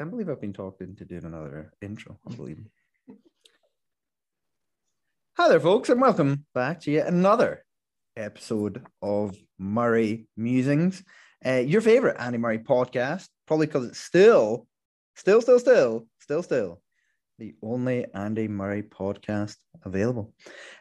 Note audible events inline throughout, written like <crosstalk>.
can't believe I've been talked into doing another intro. Unbelievable. Hi there, folks, and welcome back to yet another episode of Murray Musings, uh, your favorite Andy Murray podcast. Probably because it's still, still, still, still, still, still the only Andy Murray podcast available.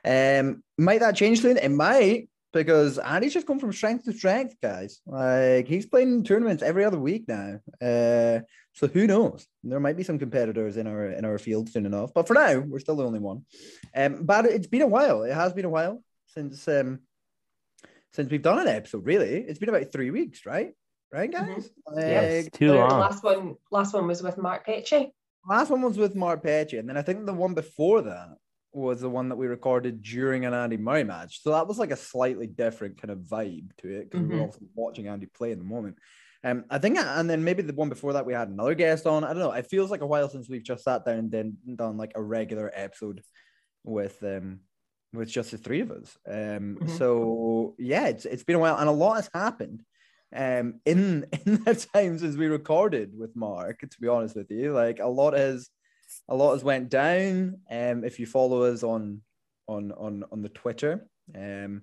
Um, might that change soon? It might, because Andy's just gone from strength to strength, guys. Like he's playing tournaments every other week now. Uh, so who knows? There might be some competitors in our in our field soon enough. But for now, we're still the only one. Um, but it's been a while. It has been a while since um since we've done an episode. Really, it's been about three weeks, right? Right, Mm-hmm. guys. Yes, Like, too long. last one, last one was with Mark Petchey. last one was with Mark Petchey, and then I think the one before that was the one that we recorded during an Andy Murray match. So that was like a slightly different kind of vibe to it because we were also watching Andy play in the moment. Um, I think, and then maybe the one before that we had another guest on. I don't know. It feels like a while since we've just sat down and then done like a regular episode with um with just the three of us. Um, Mhm. so yeah, it's it's been a while, and a lot has happened um in <laughs> in that time since we recorded with Mark, to be honest with you. Like a lot has a lot has went down. Um if you follow us on on on on the Twitter, um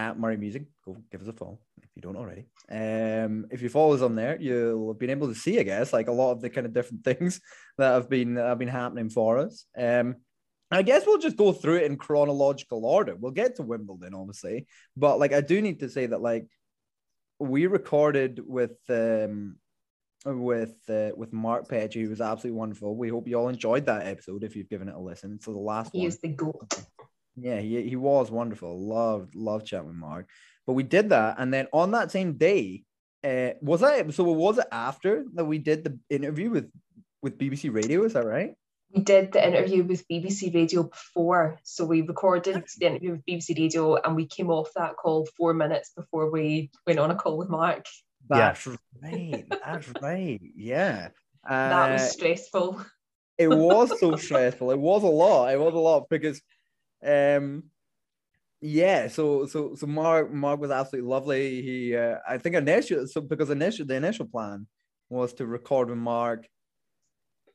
at Murray Music, go give us a follow if you don't already. Um if you follow us on there, you'll have been able to see, I guess, like a lot of the kind of different <laughs> things that have been that have been happening for us. Um I guess we'll just go through it in chronological order. We'll get to Wimbledon, obviously, but like I do need to say that like we recorded with um with uh, with Mark Petchey, who was absolutely wonderful. We hope you all enjoyed that episode if you've given it a listen. So the last He one, is the goat. Yeah, he, he was wonderful. Loved loved chatting with Mark. But we did that, and then on that same day, uh, was that so? Was it after that we did the interview with with BBC Radio? Is that right? We did the interview with BBC Radio before, so we recorded the interview with BBC Radio, and we came off that call four minutes before we went on a call with Mark. That's right. That's right. Yeah. That Uh, was stressful. it was so <laughs> stressful. It was a lot. It was a lot because, um, yeah. So so so Mark Mark was absolutely lovely. He uh, I think initially so because initially the initial plan was to record with Mark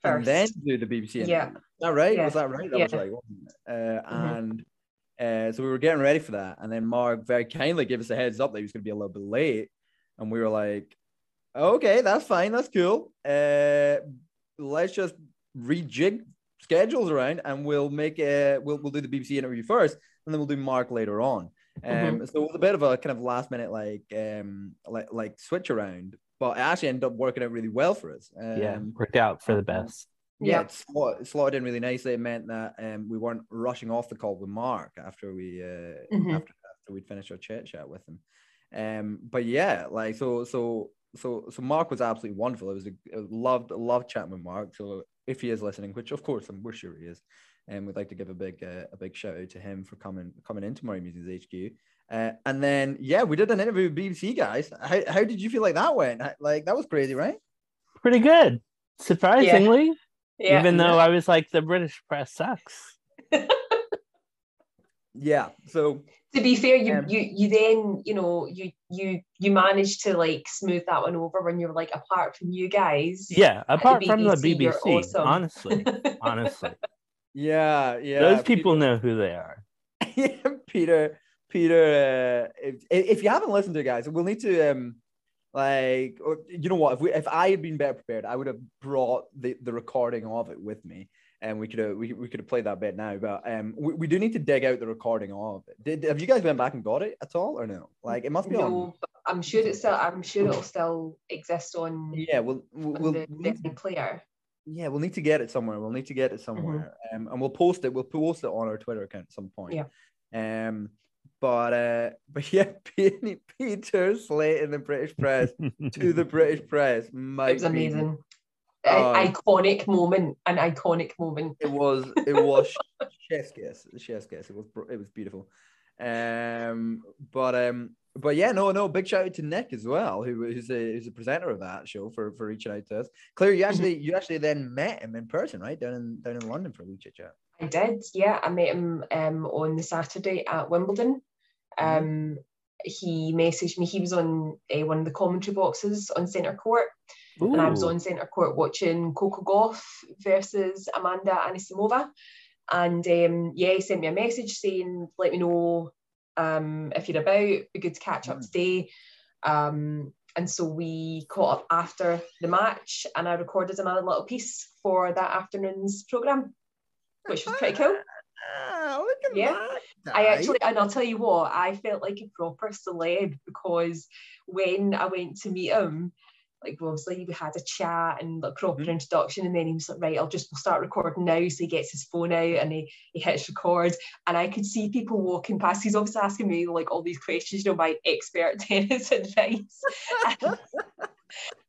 and then do the BBC. interview. Yeah. Is that right? Yeah. Was that right? That was Yeah. right. Wasn't it? Uh, Mhm. And uh, so we were getting ready for that, and then Mark very kindly gave us a heads up that he was going to be a little bit late, and we were like, "Okay, that's fine. That's cool. Uh, let's just rejig schedules around, and we'll make a we'll we'll do the BBC interview first, and then we'll do Mark later on." Um, so it was a bit of a kind of last minute like um like like switch around, but it actually ended up working out really well for us. Um, yeah, worked out for the best. yeah, Yeah. it slot, it slotted in really nicely. It meant that um, we weren't rushing off the call with Mark after we uh, Mhm. after after we'd finished our chit chat with him. Um, but yeah, like so so so so Mark was absolutely wonderful. It was a, loved loved chatting with Mark. So if he is listening, which of course I'm we're sure he is, and um, we'd like to give a big uh, a big shout out to him for coming coming into Murray Musings HQ. Uh, and then yeah, we did an interview with BBC guys. How, how did you feel like that went? Like that was crazy, right? Pretty good, surprisingly. yeah. Even though I was like, the British press sucks. <laughs> Yeah. So to be fair, you, Um, you you then you know you you you managed to like smooth that one over when you were like apart from you guys. Yeah, apart from the BBC, you're BBC, awesome. honestly, <laughs> honestly, yeah, yeah. those people know who they are. <laughs> yeah, Peter, Peter. Uh, if, if you haven't listened to it, guys, we'll need to um, like, or, you know what? If we, if I had been better prepared, I would have brought the, the recording of it with me, and we could have we, we could have played that bit now. But um, we, we do need to dig out the recording of it. Did have you guys went back and got it at all, or no? Like, it must be on. No, but I'm sure it's still I'm sure it'll still exist on, Yeah, we'll we'll, on the, we'll need the player. yeah, we'll need to get it somewhere. We'll need to get it somewhere, um, and we'll post it. We'll post it on our Twitter account at some point. Yeah. Um, but uh, <laughs> but yeah, Peter, Peter in the British press to the British press. Might <laughs> It was be- amazing. An iconic moment, an iconic moment. It was. It was chef's kiss. Chef's kiss. It was. It was beautiful. Um, but um, but yeah, no, no. Big shout out to Nick as well, who who's a who's a presenter of that show for for reaching out to us. Claire, you actually you actually then met him in person, right down in down in London for a wee chit chat. I did, yeah. I met him um, on the Saturday at Wimbledon. Um, he messaged me. He was on uh, one of the commentary boxes on centre court, and I was on centre court watching Coco Gauff versus Amanda Anisimova. And um, yeah, he sent me a message saying, "Let me know um, if you're about. Be good to catch up Mm. today." Um, and so we caught up after the match, and I recorded another little piece for that afternoon's program, which was pretty cool. Ah, look at Yeah. that. I actually, and I'll tell you what, I felt like a proper celeb because when I went to meet him, like obviously we had a chat and a proper Mhm. introduction, and then he was like, right, I'll just we'll start recording now. So he gets his phone out and he, he hits record, and I could see people walking past. He's obviously asking me like all these questions, you know, my expert <laughs> tennis advice.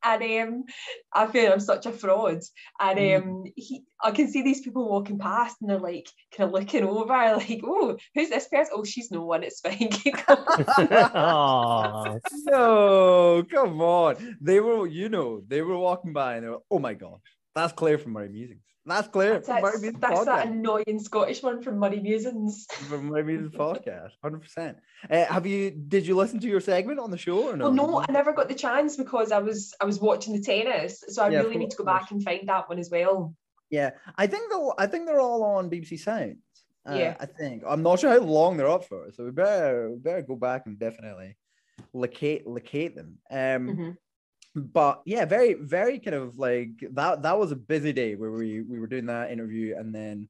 And um, I feel I'm such a fraud. And Mm. um, he, I can see these people walking past, and they're like kind of looking over, <laughs> like, "Oh, who's this person? Oh, she's no one. It's fine." Keep <laughs> going." Aw. <laughs> no, come on. They were, you know, they were walking by and they were, oh my gosh, that's Claire from Murray Musings. That's Murray that's that's that annoying Scottish one from Murray Musings. <laughs> From Murray Musings podcast, hundred percent. Uh, have you? Did you listen to your segment on the show or no? Well, no, I never got the chance because I was I was watching the tennis, so I Yeah, really need to go back and find that one as well. Yeah, I think they'll. I think they're all on BBC Sounds. Uh, Yeah. I think. I'm not sure how long they're up for, so we better we better go back and definitely locate locate them. Um, Mhm. But yeah, very, very kind of like that. That was a busy day where we we were doing that interview and then,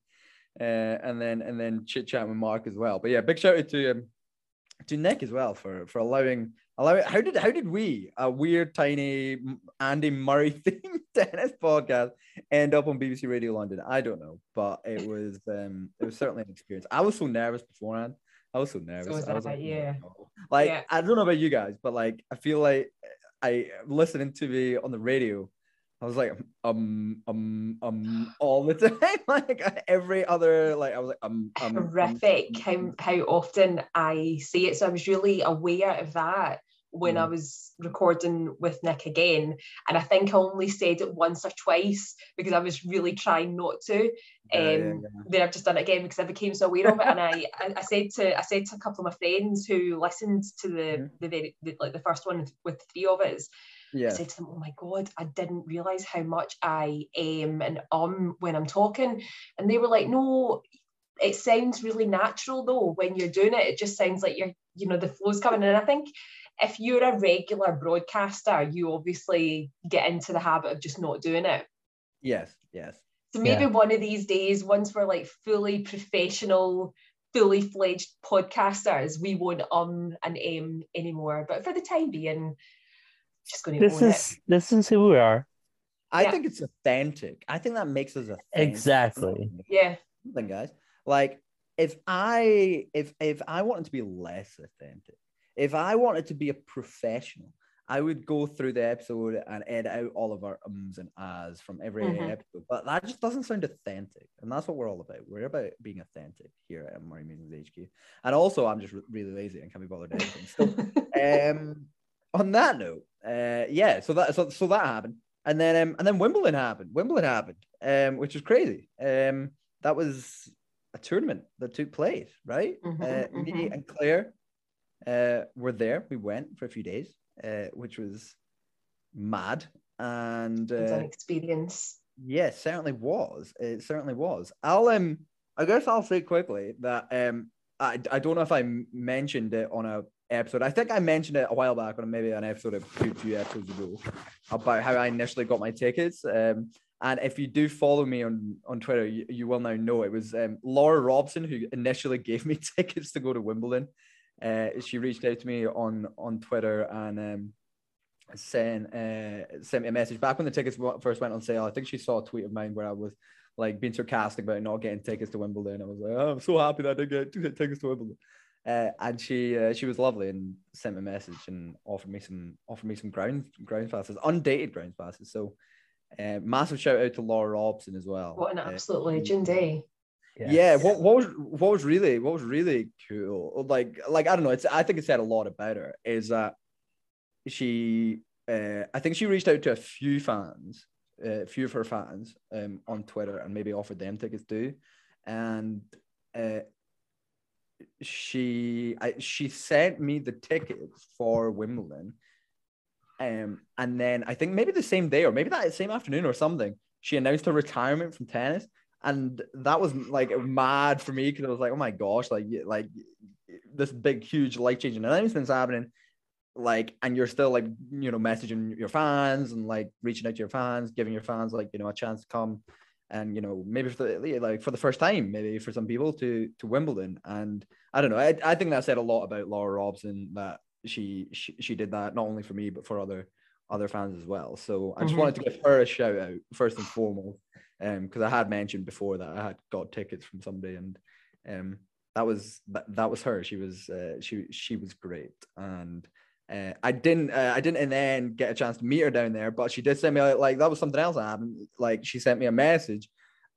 uh, and then and then chit chat with Mark as well. But yeah, big shout out to um, to Nick as well for for allowing allowing. How did how did we a weird tiny Andy Murray <laughs> themed tennis podcast end up on BBC Radio London? I don't know, but it was um it was certainly an experience. I was so nervous beforehand. I was so nervous. was I was I, like, oh yeah. Like Yeah. I don't know about you guys, but like I feel like I listening to me on the radio. I was like um um um all the <laughs> time, like every other like I was like um um, horrific um, how how often I say it. So I was really aware of that when I Mm. was recording with Nick again. And I think I only said it once or twice because I was really trying not to. yeah, yeah, Um, yeah. then I've just done it again because I became so aware of it. And I, <laughs> I, I said to I said to a couple of my friends who listened to the Mhm. the very the, like the first one with three of us, I said to them, "Oh my god, I didn't realize how much I am and um when I'm talking," and they were like, "No." It sounds really natural though when you're doing it. It just sounds like you're, you know, the flow's coming. And I think if you're a regular broadcaster, you obviously get into the habit of just not doing it. Yes, yes. So maybe Yeah. one of these days, once we're like fully professional, fully fledged podcasters, we won't um and aim anymore. But for the time being, just going to This own it. is this is who we are. I Yeah. think it's authentic. I think that makes us authentic. Exactly. Yeah. Something, guys. Like if I if if I wanted to be less authentic, if I wanted to be a professional, I would go through the episode and edit out all of our ums and ahs from every Mhm. episode. But that just doesn't sound authentic, and that's what we're all about. We're about being authentic here at Murray Musings HQ. And also, I'm just re- really lazy and can't be bothered anything. So <laughs> um on that note uh yeah so that so, so that happened and then um and then wimbledon happened wimbledon happened um which was crazy um that was a tournament that took place right Mhm, uh, me mhm. and claire uh were there we went for a few days uh which was mad and It's an uh, experience. Yes, certainly was. It certainly was. I'll um, I guess I'll say quickly that um, I, I don't know if I mentioned it on a episode. I think I mentioned it a while back on maybe an episode of two two episodes ago about how I initially got my tickets. Um, and if you do follow me on on Twitter, you, you will now know it was um, Laura Robson who initially <laughs> gave me tickets to go to Wimbledon. Uh, she reached out to me on on Twitter and um, sent uh, sent me a message back when the tickets first went on sale. I think she saw a tweet of mine where I was like being sarcastic about not getting tickets to Wimbledon. I was like, oh, I'm so happy that I did get, tickets to Wimbledon. Uh, and she uh, she was lovely and sent me a message and offered me some offered me some ground ground passes, undated ground passes. So uh, massive shout out to Laura Robson as well. What an Uh, absolute legend, eh? Yeah, what, what was what was really what was really cool, like like I don't know, it's I think it said a lot about her is that she uh, I think she reached out to a few fans, uh, a few of her fans um, on Twitter and maybe offered them tickets too, and uh, she I, she sent me the tickets for Wimbledon Um, and then I think maybe the same day or maybe that same afternoon or something, she announced her retirement from tennis. And that was like mad for me because I was like, oh my gosh, like, like this big, huge life changing announcement's happening. Like, and you're still like, you know, messaging your fans and like reaching out to your fans, giving your fans like, you know, a chance to come and you know maybe for the like for the first time maybe for some people to to Wimbledon and I don't know I, I think that said a lot about Laura Robson that she, she she did that not only for me but for other other fans as well so I just Mhm. wanted to give her a shout out first and foremost um because I had mentioned before that I had got tickets from somebody and um that was that, that was her she was uh, she she was great and uh, I didn't uh, I didn't in the end get a chance to meet her down there, but she did send me like, that was something else that happened. Like she sent me a message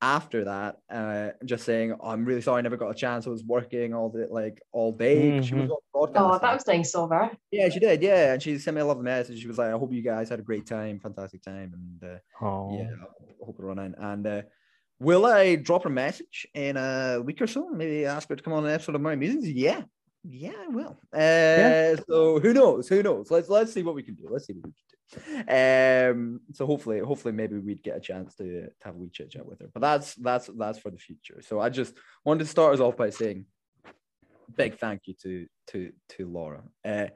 after that, uh, just saying, oh, "I'm really sorry, I never got a chance. I was working all the like all day." She was on Oh, that was nice of her. yeah, she did. Yeah, and she sent me a lovely message. She was like, "I hope you guys had a great time, fantastic time, and uh, Oh, yeah, I hope it run in." And uh, will I drop her a message in a week or so? Maybe ask her to come on an episode of My Musings. Yeah, yeah, I will. Uh, yeah. So who knows? Who knows? Let's let's see what we can do. Let's see what we can do. Um, so hopefully, hopefully, maybe we'd get a chance to, to have a wee chit chat with her. But that's that's that's for the future. So I just wanted to start us off by saying big thank you to to to Laura. Uh,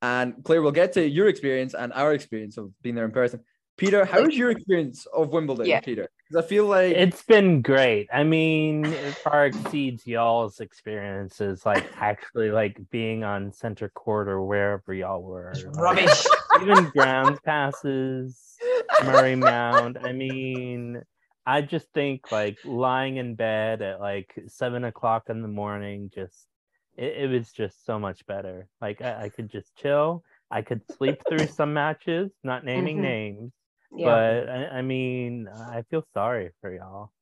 and Claire, we'll get to your experience and our experience of being there in person. Peter, how was your experience of Wimbledon, Yeah. Peter? Because I feel like it's been great. I mean, it far exceeds y'all's experiences, like actually like being on center court or wherever y'all were. It's rubbish. Even ground passes, Murray Mound. I mean, I just think like lying in bed at like seven o'clock in the morning, just it, it was just so much better. Like I, I could just chill. I could sleep through some matches, not naming Mhm. names, Yeah. but I, I mean, I feel sorry for y'all.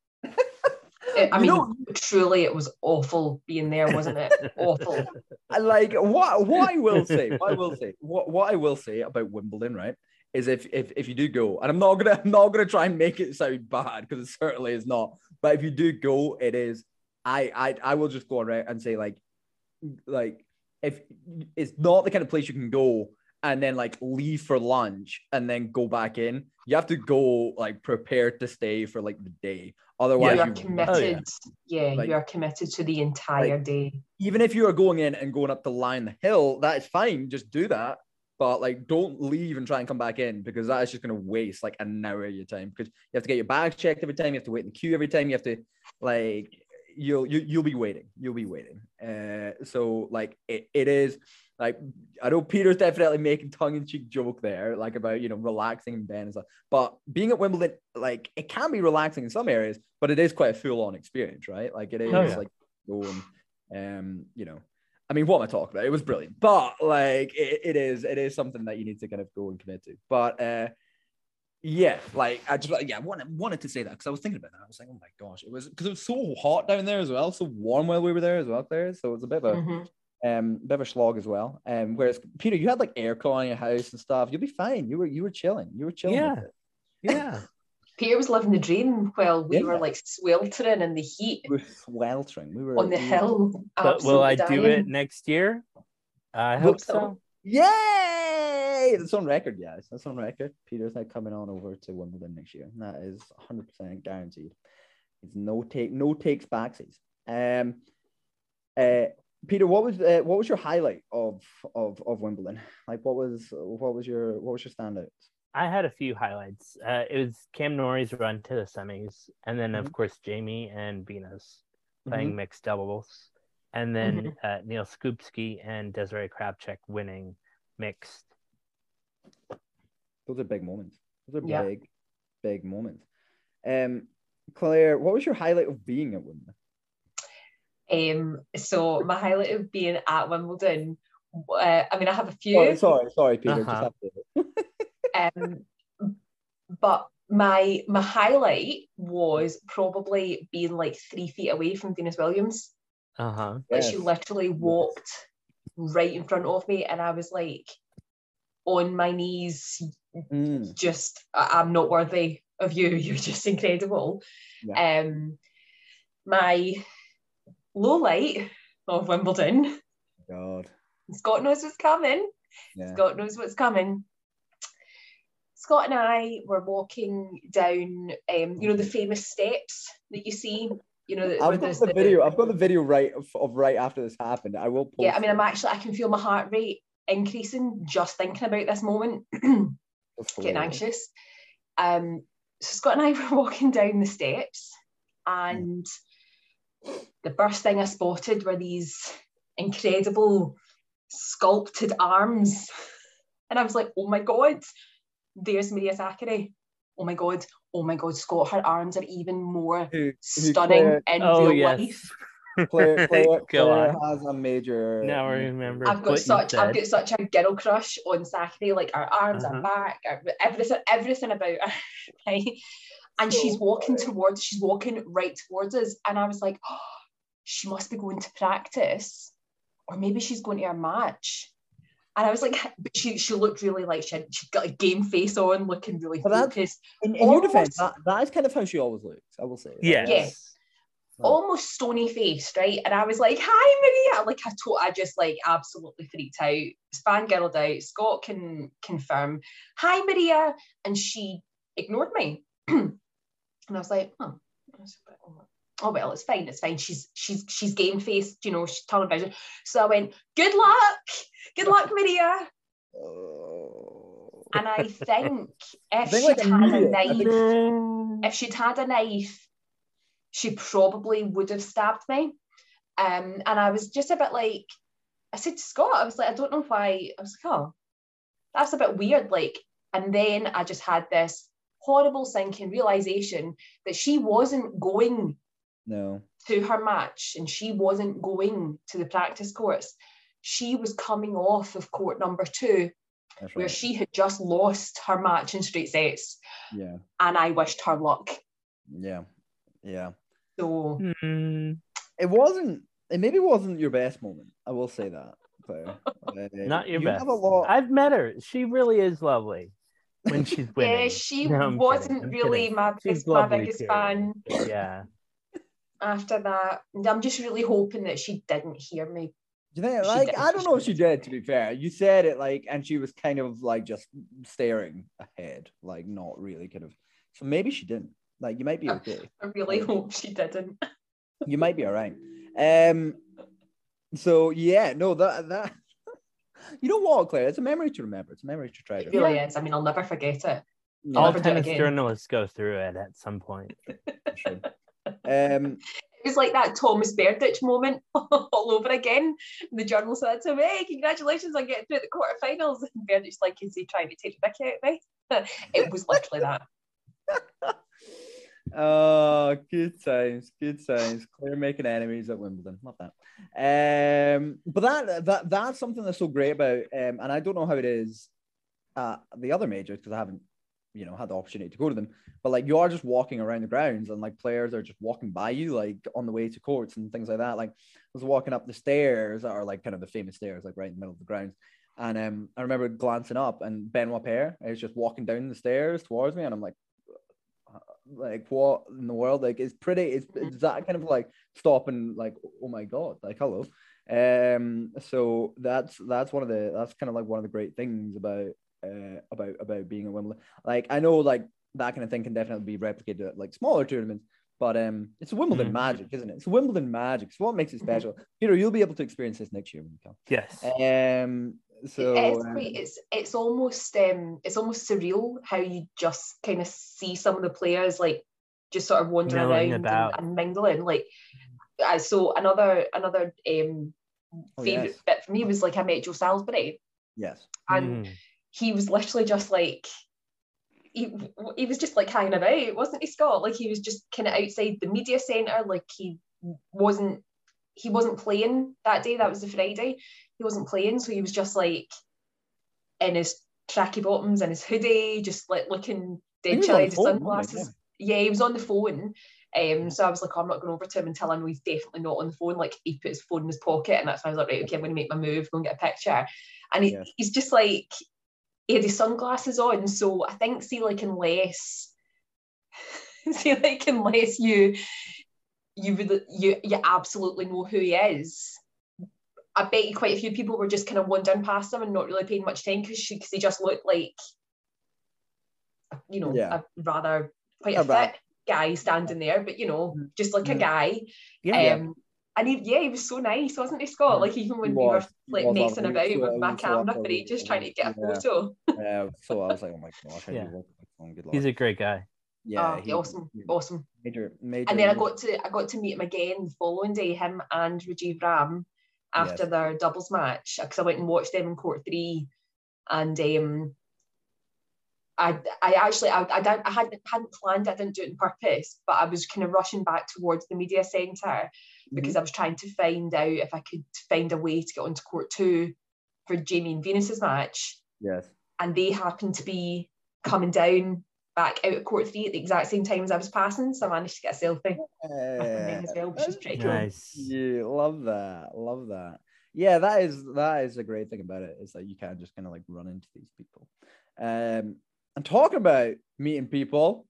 It- I mean, know- truly, it was awful being there, wasn't it? awful. <laughs> Like what what I will say, what I will say, what, what I will say about Wimbledon, right? Is if if if you do go, and I'm not gonna <laughs> I'm not gonna try and make it sound bad because it certainly is not. But if you do go, it is. I I I will just go around and say like, like if it's not the kind of place you can go and then like leave for lunch and then go back in. You have to go like prepared to stay for like the day. Otherwise, you are you committed. yeah, Like- you are committed to the entire day. even if you are going in and going up to line the hill, that is fine. Just do that. But like, don't leave and try and come back in because that is just going to waste like an hour of your time because you have to get your bag checked every time. You have to wait in the queue every time. You have to like, you'll you, you'll be waiting. You'll be waiting. Uh, so like, it, it is like I know Peter's definitely making tongue in cheek joke there, like about you know relaxing in bed and stuff. But being at Wimbledon, like it can be relaxing in some areas, but it is quite a full on experience, right? Like it is Oh, yeah. like going, um, you know. I mean, what am I talking about? It was brilliant, but like it, it is, it is something that you need to kind of go and commit to. But uh, yeah, like I just yeah I wanted wanted to say that because I was thinking about that. I was like, oh my gosh, it was because it was so hot down there as well, so warm while we were there as well. There, so it was a bit of a Mhm. Um bit of a slog as well. Um, whereas Peter, you had like aircon in your house and stuff. You'll be fine. You were you were chilling. You were chilling. Yeah. Yeah. <laughs> Peter was living the dream while we Yeah. were like sweltering in the heat We were sweltering. We were on the we hill. But will I absolutely do it next year? I Hope hope so. so. Yay! That's on record, guys. That's on record. Peter's not coming on over to Wimbledon next year. That is 100% guaranteed. It's no take, no takes backsies. Um, uh, Peter, what was uh, what was your highlight of of of Wimbledon? Like, what was what was your what was your standout? I had a few highlights. Uh, it was Cam Norrie's run to the semis, and then of Mhm. course Jamie and Venus Mm-hmm. playing mixed doubles, and then uh, Neil Skupski and Desirae Krawczyk winning mixed. Those are big moments. Those are Yeah. big, big moments. Um, Claire, what was your highlight of being at Wimbledon? Um, so my highlight of being at Wimbledon, uh, I mean, I have a few. Oh, sorry, sorry, Peter. Uh-huh. have um, but my my highlight was probably being like three feet away from Venus Williams. Uh huh. Like she literally walked right in front of me, and I was like on my knees, Mm, just I- I'm not worthy of you. <laughs> You're just incredible. Um, my low light of Wimbledon. God. Scott knows what's coming. Yeah. Scott knows what's coming. Scott and I were walking down, um, you know, the famous steps that you see. You know, I've got there's the video. I've got the video right of, of right after this happened. I will. Post Yeah, I mean. I'm actually, I can feel my heart rate increasing just thinking about this moment. <clears throat> Getting anxious. Um, so Scott and I <laughs> were walking down the steps, and the first thing I spotted were these incredible sculpted arms, and I was like, "Oh my god, there's Maria Sakkari! Oh my god, oh my god, Scott, her arms are even more Who- who stunning Claire- in Oh real yes. life." <laughs> Claire, Claire, <laughs> Go Claire on. has a major. Now I remember. I've got such I've got such a girl crush on Zachary, like her arms, Uh-huh. her back, her, everything, everything about her, <laughs> right? And oh she's walking towards, she's walking right towards us, and I was like, oh, <gasps> she must be going to practice, or maybe she's going to her match. And I was like, <laughs> but she she looked really like she had, she got a game face on, looking really But that's- focused, In, in your defense, that, that is kind of how she always looks. I will say. Yes. Yeah. almost stony faced, right? And I was like, "Hi, Maria!" Like I told, I just like absolutely freaked out, fangirled out. Scott can confirm, "Hi, Maria," and she ignored me, <clears throat> and I was like, "Oh, that's a bit odd. oh well, it's fine, it's fine." She's she's she's game faced, you know, she's television. So I went, "Good luck, good luck, Maria." Oh. And I think I <laughs> if think, she'd like, had a I knife, if she'd had a knife, she probably would have stabbed me. Um, and I was just a bit like, I said to Scott, I was like, I don't know why. I was like, oh, that's a bit weird. Like, and then I just had this horrible sinking realization that she wasn't going No. to her match and she wasn't going to the practice courts. She was coming off of court number two, That's where right. she had just lost her match in straight sets, Yeah. and I wished her luck. Yeah. Yeah. So Hmm, It wasn't. It maybe wasn't your best moment. I will say that. Claire. <laughs> Uh, not your you best. Have a lot. I've met her. She really is lovely when she's winning. Yeah, she No, wasn't kidding, really kidding. my, She's biggest, my lovely biggest too. fan Yeah. after that. And I'm just really hoping that she didn't hear me. Do you think, like. I don't know if she did, to be fair. You said it, like, and she was kind of like just staring ahead, like, not really kind of. So maybe she didn't. Like, you might be <laughs> okay. I really hope she didn't. you might be all right. Um, so yeah, no, that that. You know what, Claire? It's a memory to remember. It's a memory to treasure. It really is. I mean, I'll never forget it. Yeah, All never do tennis again. journalists go through it at some point. <laughs> sure. Um, It was like that Tomas Berdych moment <laughs> all over again. The journal said to me, hey, congratulations on getting through the quarterfinals. And Berdych's like, is he trying to take the mickey out of <laughs> me? it was literally that. Oh, good times, good times. Claire making enemies at Wimbledon. Love that. Um, but that that that's something that's so great about. Um, and I don't know how it is at the other majors because I haven't, you know, had the opportunity to go to them. But like you are just walking around the grounds and like players are just walking by you, like on the way to courts and things like that. Like I was walking up the stairs that are like kind of the famous stairs, like right in the middle of the grounds. And um, I remember glancing up and Benoit Paire is just walking down the stairs towards me, and I'm like, like what in the world like it's pretty it's, it's that kind of like stopping. like oh my god like hello um so that's that's one of the that's kind of like one of the great things about uh about about being a Wimbledon like I know like that kind of thing can definitely be replicated at like smaller tournaments but um it's a Wimbledon Mhm. magic isn't it it's Wimbledon magic it's what makes it Mhm. special Peter you'll be able to experience this next year when you come. Yes. um so it's, um, quite- it's it's almost um it's almost surreal how you just kind of see some of the players like just sort of wandering around and, and mingling like uh, so another another um oh, favorite yes. bit for me was like I met Joe Salisbury. Yes. And Mm. he was literally just like he, he was just like hanging about wasn't he Scott? Like he was just kind of outside the media centre like he wasn't he wasn't playing that day that was the Friday he wasn't playing so he was just like in his tracky bottoms and his hoodie just like looking dead chilly the the phone, wasn't sunglasses yeah he was on the phone um, so I was like, oh, I'm not going over to him until I know he's definitely not on the phone. Like he put his phone in his pocket, and that's when I was like, right, okay, I'm going to make my move, go and get a picture. And he, Yes. he's just like, he had his sunglasses on. So I think, see, like unless, <laughs> see, like unless you, you would, you, you absolutely know who he is. I bet you quite a few people were just kind of wandering past him and not really paying much attention because they just looked like you know, Yeah. a rather quite a A fit guy standing there, but you know, just like a Mhm. guy. Yeah. Um, and he, yeah, he was so nice, wasn't he, Scott? Yeah, Like even when he we were like was messing about He was with so- my he so camera for lovely. ages trying to get a Yeah. photo. Yeah, so I was like, oh my gosh, how Yeah. you work with my phone? Good He's a great guy. yeah, Oh, he- awesome, he- awesome. major, major. And then I got to I got to meet him again the following day, him and Rajiv Ram after Yes. their doubles match because I went and watched them in court three, and um, I I actually I I, I hadn't hadn't planned I didn't do it on purpose, but I was kind of rushing back towards the media centre because I was trying to find out if I could find a way to get onto court two for Jamie and Venus's match, Yes. and they happened to be coming down back out of court three at the exact same time as I was passing, so I managed to get a selfie with them as well, which is pretty cool. Nice. Yeah, love that. Love that. Yeah, that is that is a great thing about it. Is that you can just kind of like run into these people. Um, and talking about meeting people,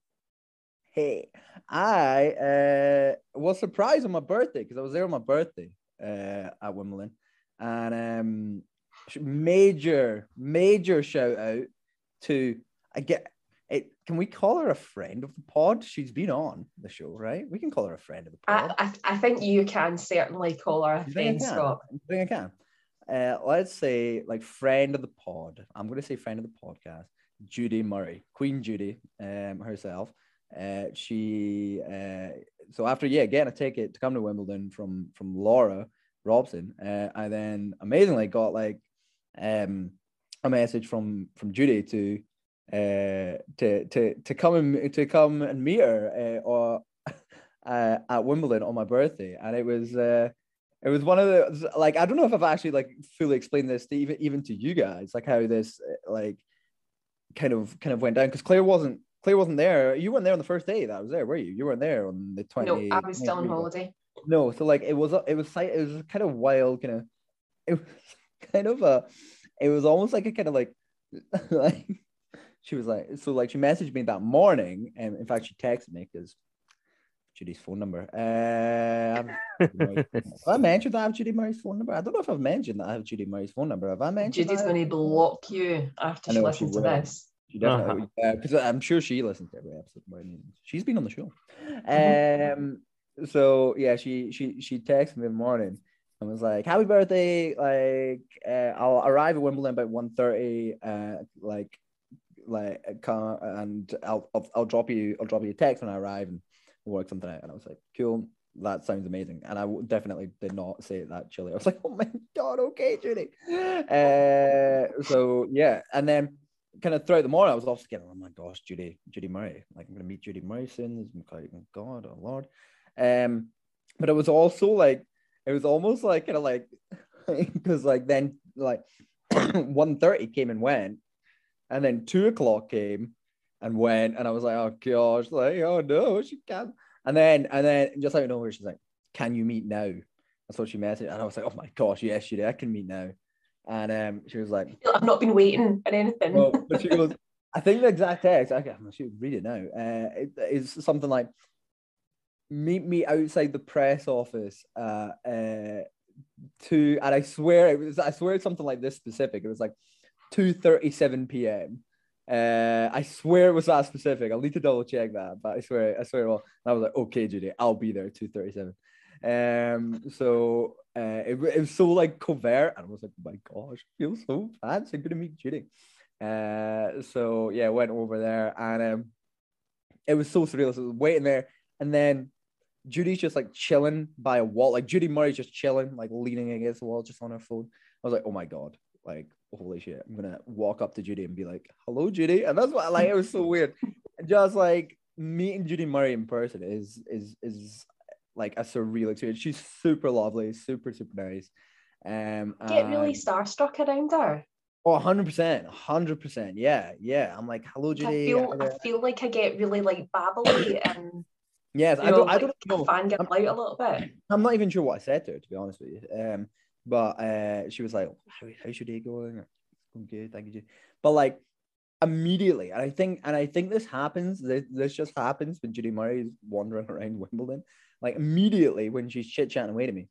hey, I uh was surprised on my birthday because I was there on my birthday uh at Wimbledon, and um, major major shout out to I get it. Can we call her a friend of the pod? She's been on the show, right? We can call her a friend of the pod. I, I, I think you can certainly call her a friend, I? Scott. You think I can? Uh, let's say like friend of the pod. I'm going to say friend of the podcast. Judy Murray, Queen Judy, um, herself. Uh, she uh, so after yeah getting a ticket to come to Wimbledon from from Laura Robson, uh, I then amazingly got like um a message from from Judy to uh to to to come and to come and meet her uh, or <laughs> uh, at Wimbledon on my birthday, and it was uh it was one of the like I don't know if I've actually like fully explained this to even even to you guys like how this uh, like kind of kind of went down because Claire wasn't Claire wasn't there. You weren't there on the first day that I was there, were you? You weren't there on the twenty. No, I was still on holiday. No, so like it was it was it was kind of wild, kind of it was <laughs> kind of a it was almost like a kind of like <laughs> like she was like so like she messaged me that morning and in fact she texted me because Judy's phone number. Um, <laughs> have I mentioned that I have Judy Murray's phone number? I don't know if I've mentioned that I have Judy Murray's phone number. Have I mentioned Judy's going to block you after she know she listens to will. this. She definitely, because I'm sure she listens to every episode. I mean, She's been on the show. Um, so yeah, she she she texted me in the morning and was like, "Happy birthday! Like, uh, I'll arrive at Wimbledon about 1.30, Uh, like, like, come and I'll, I'll drop you I'll drop you a text when I arrive and we'll work something out." And I was like, "Cool." That sounds amazing, and I definitely did not say it that chilly. I was <laughs> like, "Oh my god, okay, Judy." Uh, so yeah, and then kind of throughout the morning, I was also getting, oh my gosh, Judy, Judy Murray. Like I'm gonna meet Judy Murray soon. Like, oh God, oh Lord. Um, but it was also like it was almost like kind of like <laughs> because like then like <clears throat> 1.30 came and went, and then two o'clock came and went, and I was like, oh gosh, like oh no, she can't. And then and then just out of nowhere, she's like, can you meet now? That's what she messaged, and I was like, oh my gosh, yes, Judy, I can meet now. And um, she was like, I've not been waiting or anything. well, but she goes, I think the exact text, I can she read it now, uh, it is something like, meet me outside the press office uh, uh, to, and I swear it was, I swear it's something like this specific. It was like 2.37 p.m. Uh, I swear it was that specific. I'll need to double check that, but I swear, I swear. Well, I was like, okay, Judy, I'll be there 2.37. Um, so uh, it, it was so like covert, and I was like, my gosh, I feel so fancy. I'm gonna meet Judy. Uh, so yeah, went over there, and um, it was so surreal. So I was waiting there, and then Judy's just like chilling by a wall. Like Judy Murray's just chilling, like leaning against the wall, just on her phone. I was like, oh my god, like holy shit, I'm gonna walk up to Judy and be like, hello, Judy, and that's what like it was so <laughs> weird. Just like meeting Judy Murray in person is is is like a surreal experience. She's super lovely, super super nice. Um, Get really starstruck around her. Oh, 100%. 100%. Yeah. Yeah. I'm like, hello, I Judy. feel I feel like I get really like babbly <coughs> and Yes. you I know, don't, I like, don't know. fangirl I'm- out a little bit. I'm not even sure what I said to her, to be honest with you. Um, but uh, she was like, how, how's your day going? I'm good. Thank you. Judy." But like, immediately, and I think, and I think this happens, this, this just happens when Judy Murray is wandering around Wimbledon. Like, immediately when she's chit chatting away to me,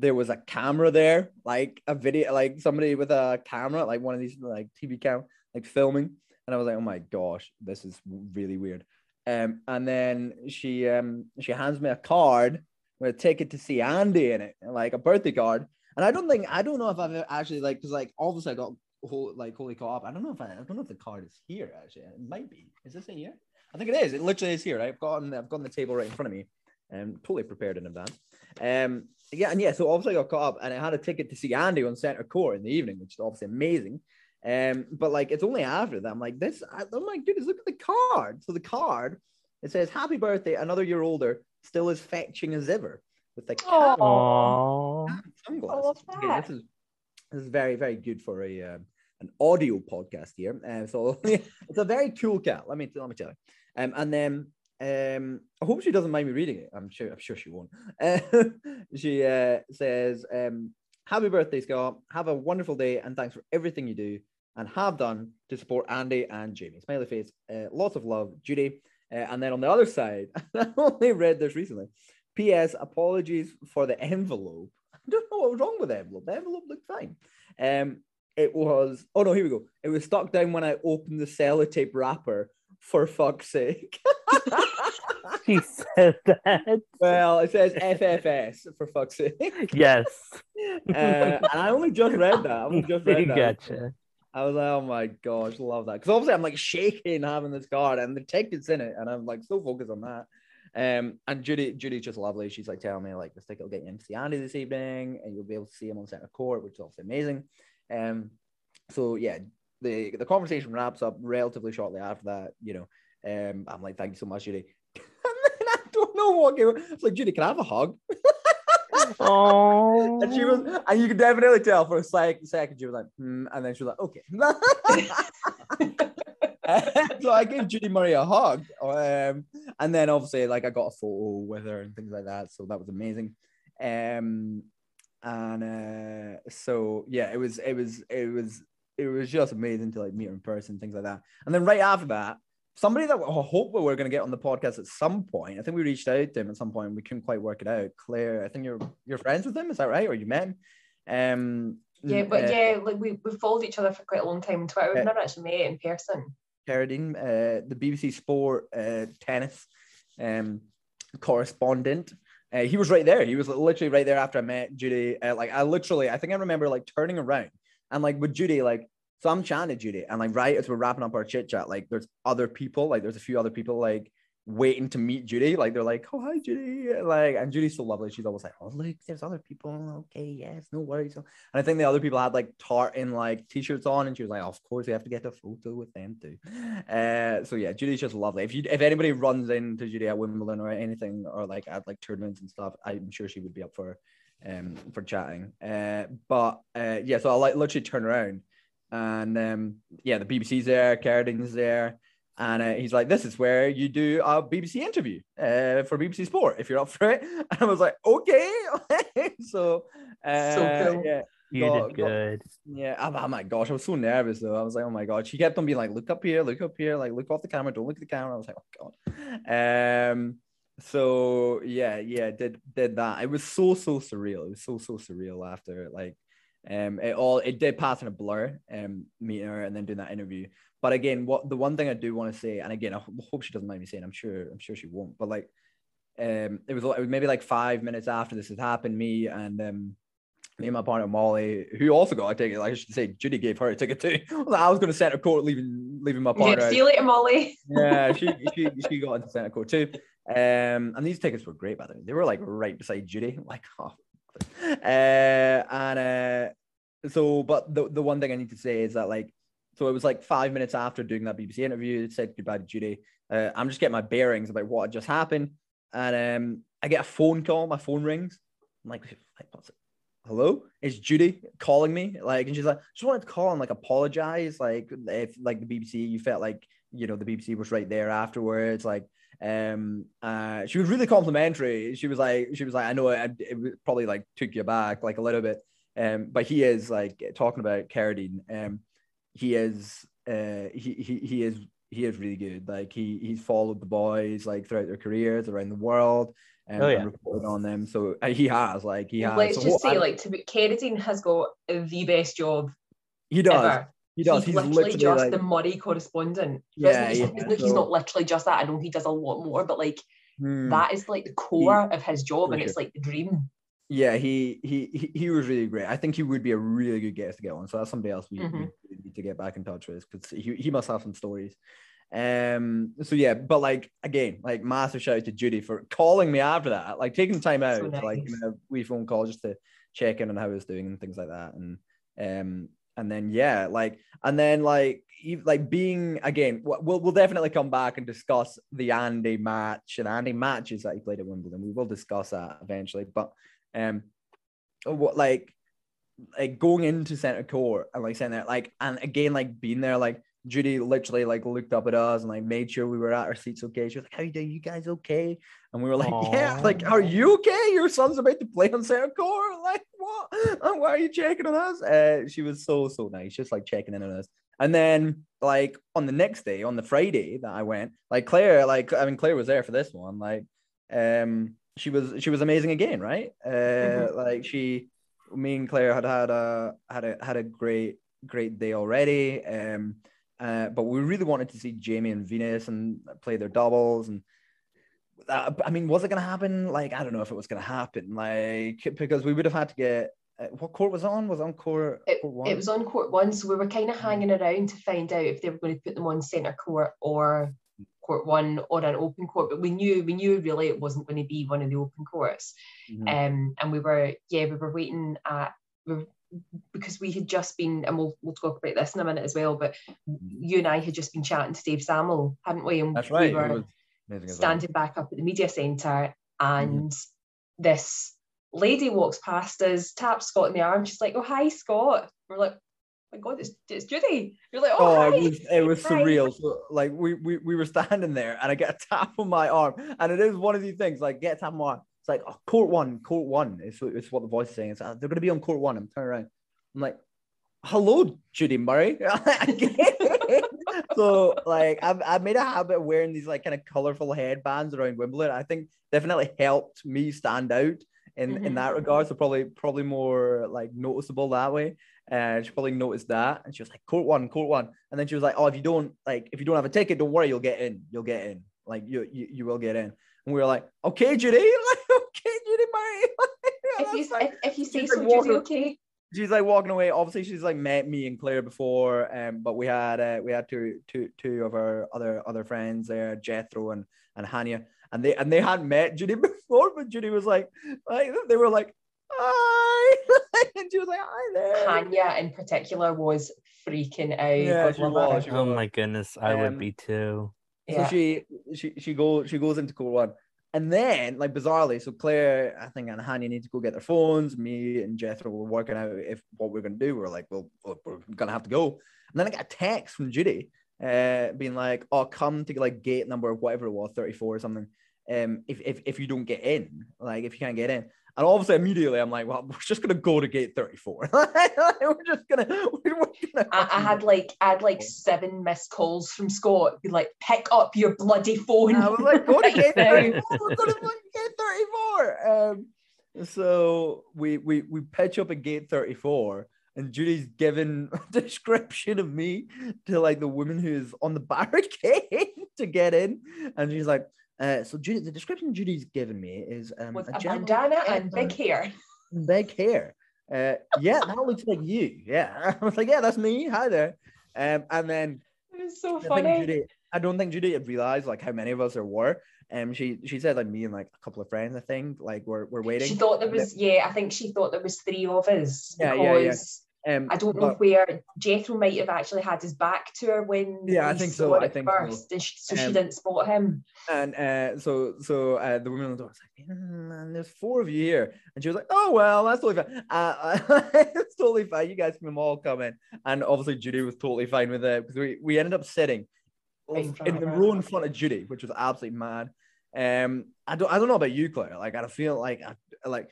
there was a camera there, like a video, like somebody with a camera, like one of these like TV cam, like filming. and I was like, oh my gosh, this is really weird. Um, and then she um she hands me a card with a ticket to see Andy in it, like a birthday card. And I don't think I don't know if I've actually like because like obviously I got whole like holy co-op. I don't know if I, I don't know if the card is here actually. It might be. Is this in here? I think it is. It literally is here. Right? I've got I've got the table right in front of me. and totally prepared in advance. Um, yeah, and yeah, so obviously I got caught up and I had a ticket to see Andy on Center Court in the evening, which is obviously amazing. Um, but like it's only after that I'm like, this, I, I'm like, goodness, look at the card. So the card it says, Happy birthday, another year older, still as fetching as ever with the cat Aww. sunglasses. Okay, this is this is very, very good for a um, an audio podcast here. Uh, so <laughs> it's a very cool cat. Let me let me tell you. Um, and then um, I hope she doesn't mind me reading it. I'm sure I'm sure she won't. Uh, <laughs> she uh, says, um, "Happy birthday, Scott. Have a wonderful day, and thanks for everything you do and have done to support Andy and Jamie." Smiley face. Uh, lots of love, Judy. Uh, and then on the other side, <laughs> I only read this recently. P.S. Apologies for the <laughs> envelope. I don't know what was wrong with the envelope. The envelope looked fine. Um, it was. Oh no, here we go. It was stuck down when I opened the sellotape wrapper. For fuck's sake. <laughs> She said that. well, it says FFS for fuck's sake. Yes. <laughs> Uh, and I only just read that. I only just read that. Gotcha. I was like, oh my gosh, love that. Because obviously I'm like shaking having this card and the ticket's in it, and I'm like so focused on that. Um, and Judy, Judy's just lovely. She's like telling me like this ticket will get you in to see Andy this evening, and you'll be able to see him on center court, which is obviously amazing. Um, so yeah, the the conversation wraps up relatively shortly after that. You know, um, I'm like, thank you so much, Judy. <laughs> and then I don't know what came. It's like, Judy, can I have a hug? <laughs> Oh. And she was, and you could definitely tell for a sec- second, she was like, hmm, and then she was like, okay. <laughs> <laughs> so I gave Judy Murray a hug. Um, and then obviously, like, I got a photo with her and things like that. So that was amazing. Um, and uh, so yeah, it was, it was, it was, it was just amazing to like meet her in person, things like that. And then right after that, somebody that I hope we were going to get on the podcast at some point. I think we reached out to him at some point. We couldn't quite work it out. Claire, I think you're you're friends with him. Is that right? Or you met him? Um, Yeah, but uh, yeah, like we we followed each other for quite a long time on Twitter. We've Yeah. never actually met in person. Carradine, uh, the BBC Sport uh, tennis um, correspondent. Uh, he was right there. He was literally right there after I met Judy. Uh, like I literally, I think I remember like turning around and like with Judy, like so I'm chatting to Judy, and like right as we're wrapping up our chit chat, like there's other people, like there's a few other people like waiting to meet Judy. Like they're like, "Oh hi, Judy!" Like, and Judy's so lovely. She's always like, "Oh look, there's other people. Okay, yes, no worries." And I think the other people had like tartan like t-shirts on, and she was like, "Of course, we have to get a photo with them too." Uh, so yeah, Judy's just lovely. If you if anybody runs into Judy at Wimbledon or anything, or like at like tournaments and stuff, I'm sure she would be up for um for chatting. Uh, but uh, yeah, so I like literally turn around, and um yeah, the BBC's there, Carradine's there. And uh, he's like, "This is where you do a BBC interview uh, for BBC Sport if you're up for it." <laughs> And I was like, "Okay." <laughs> so, uh, cool. yeah, You Got- did got- good. yeah. Oh, oh my gosh, I was so nervous though. I was like, "Oh my god." She kept on being like, "Look up here, look up here, like look off the camera, don't look at the camera." I was like, "Oh god." Um. So yeah, yeah, did did that. It was so so surreal. It was so so surreal after like, um, it all it did pass in a blur. Um, meeting her and then doing that interview. But again, what the one thing I do want to say, and again, I hope she doesn't mind me saying, I'm sure, I'm sure she won't. But like, um, it was it was maybe like five minutes after this had happened. Me and um, me and my partner Molly, who also got a ticket. Like I should say, Judy gave her a ticket too. <laughs> I was going to center court, leaving leaving my partner. Yeah, see you later, Molly. <laughs> yeah, she, she she got into center court too. Um, and these tickets were great, by the way. They were like right beside Judy. <laughs> Like, oh, uh, and uh, so, but the the one thing I need to say is that like, so it was like five minutes after doing that BBC interview. It said goodbye to Judy. Uh, I'm just getting my bearings about what had just happened, and um, I get a phone call. My phone rings. I'm like? Hello, it's Judy calling me. Like, and she's like, just wanted to call and like apologize. Like, if like the BBC, you felt like you know the BBC was right there afterwards. Like, um, uh, she was really complimentary. She was like, she was like, I know it, it probably like took you back like a little bit. Um, but he is like talking about Carradine. Um, he is, uh, he he he is he is really good. Like he he's followed the boys like throughout their careers around the world. Um, Oh, yeah. and reported on them. So uh, he has like he has. Let's So just what say, I- like, to be, Carradine has got the best job he does. ever. He does. He's, He's literally, literally just like- the Murray correspondent. Yeah, Isn't- yeah, he's, he's so- not literally just that. I know he does a lot more, but like Hmm. that is like the core of his job, for and it's like the dream. Yeah, he, he he was really great. I think he would be a really good guest to get on. So that's somebody else we, we Mhm. really need to get back in touch with because he, he must have some stories. Um. So yeah, but like again, like massive shout out to Judy for calling me after that, like taking time out, So like nice. give me a wee phone call just to check in on how was doing and things like that. And um and then yeah, like and then like like being again, we'll we'll definitely come back and discuss the Andy match and Andy matches that he played at Wimbledon. We will discuss that eventually, but um, what like like going into center court and like saying that like and again like being there like Judy literally like looked up at us and like made sure we were at our seats okay. She was like, "How you doing? You guys okay?" And we were like, <laughs> "Yeah." Like, "Are you okay? Your son's about to play on center court. Like, what? And <laughs> why are you checking on us?" Uh, she was so so nice, just like checking in on us. And then like on the next day, on the Friday that I went, like Claire, like I mean Claire was there for this one. Like, um, she was she was amazing again, right? Uh, Mhm. like she, me and Claire had had a had a had a great great day already. Um, uh, but we really wanted to see Jamie and Venus and play their doubles and. Uh, I mean, was it going to happen? Like, I don't know if it was going to happen. Like, because we would have had to get uh, what court was on? Was on court? court one? It was on court one, so we were kind of hanging around to find out if they were going to put them on centre court or court one or an open court. But we knew we knew really it wasn't going to be one of the open courts. Mhm. Um, and we were yeah we were waiting at we were, because we had just been and we'll we'll talk about this in a minute as well. But you and I had just been chatting to Dave Sammel, hadn't we? And That's right. We were as well. standing back up at the media centre and Mm-hmm. this lady walks past us, taps Scott in the arm. She's like, "Oh hi, Scott." We're like, "My God, it's, it's Judy." You're like, "Oh, Oh, hi." it was it was Hi. surreal. So like we, we we were standing there and I get a <laughs> tap on my arm. And it is one of these things, like get a tap on my arm. It's like oh, court one, court one. It's, what- it's what the voice is saying. It's, uh, they're gonna be on court one. I'm turning around. I'm like, hello, Judy Murray. <laughs> <laughs> so like I've, I've made a habit of wearing these like kind of colorful headbands around Wimbledon. I think definitely helped me stand out in in Mhm. that regard. So probably probably more like noticeable that way. And she probably noticed that, and she was like, "Court one, court one." And then she was like, "Oh, if you don't like, if you don't have a ticket, don't worry, you'll get in. You'll get in. Like you you, you will get in." And we were like, "Okay, Judy, <laughs> like okay, Judy Murray." <laughs> if you fine." if, if you say so, Judy, okay. she's like walking away. Obviously, she's like met me and Claire before, um, but we had uh, we had two two two of our other other friends there, Jethro and and Hania, and they and they hadn't met Judy <laughs> before, but Judy was like, like they were like, hi, <laughs> and she was like, hi there. Hanya in particular was freaking out. Yeah, God she was, her. she Oh my goodness, I Um, would be too. So Yeah. she she she goes she goes into court one. And then, like bizarrely, so Claire, I think, and Hannah need to go get their phones. Me and Jethro were working out if what we're gonna do. We are like, well, well, we're gonna have to go. And then I got a text from Judy, uh, being like, "Oh, come to like gate number whatever it was, thirty four or something. Um, if if if you don't get in, like if you can't get in." And obviously, immediately, I'm like, "Well, we're just gonna go to gate thirty four. <laughs> we're just gonna, we're, we're gonna." I, I had like I had like seven missed calls from Scott. Be like, pick up your bloody phone. I was like, go to <laughs> gate 34. We're going to gate 34. Um, so we, we, we pitch up at gate 34, and Judy's given <laughs> a description of me to like the woman who's on the barricade to get in. And she's like, uh, so Judy, the description Judy's given me is um, With a a bandana and big hair. big hair. Uh, yeah, that looks like you. Yeah. <laughs> I was like, yeah, that's me. Hi there. Um, and then It was so funny. Judy, I don't think Judy had realized like how many of us there were. Um, she she said like me and like a couple of friends, I think, like we're we're waiting. She thought there was yeah, I think she thought there was three of us Yeah, yeah, yeah. because Um, I don't know but- where Jethro might have actually had his back to her when Yeah, I think saw so, it I think so. first, and she, so she Um, didn't spot him. And uh, so so uh, the woman on the door was like, "Mm, "There's four of you here," and she was like, "Oh well, that's totally fine. Uh, <laughs> it's totally fine. You guys can all come in." And obviously Judy was totally fine with it because we we ended up sitting in in the row in front of Judy, which was absolutely mad. Um, I don't I don't know about you, Claire. Like I feel like I like.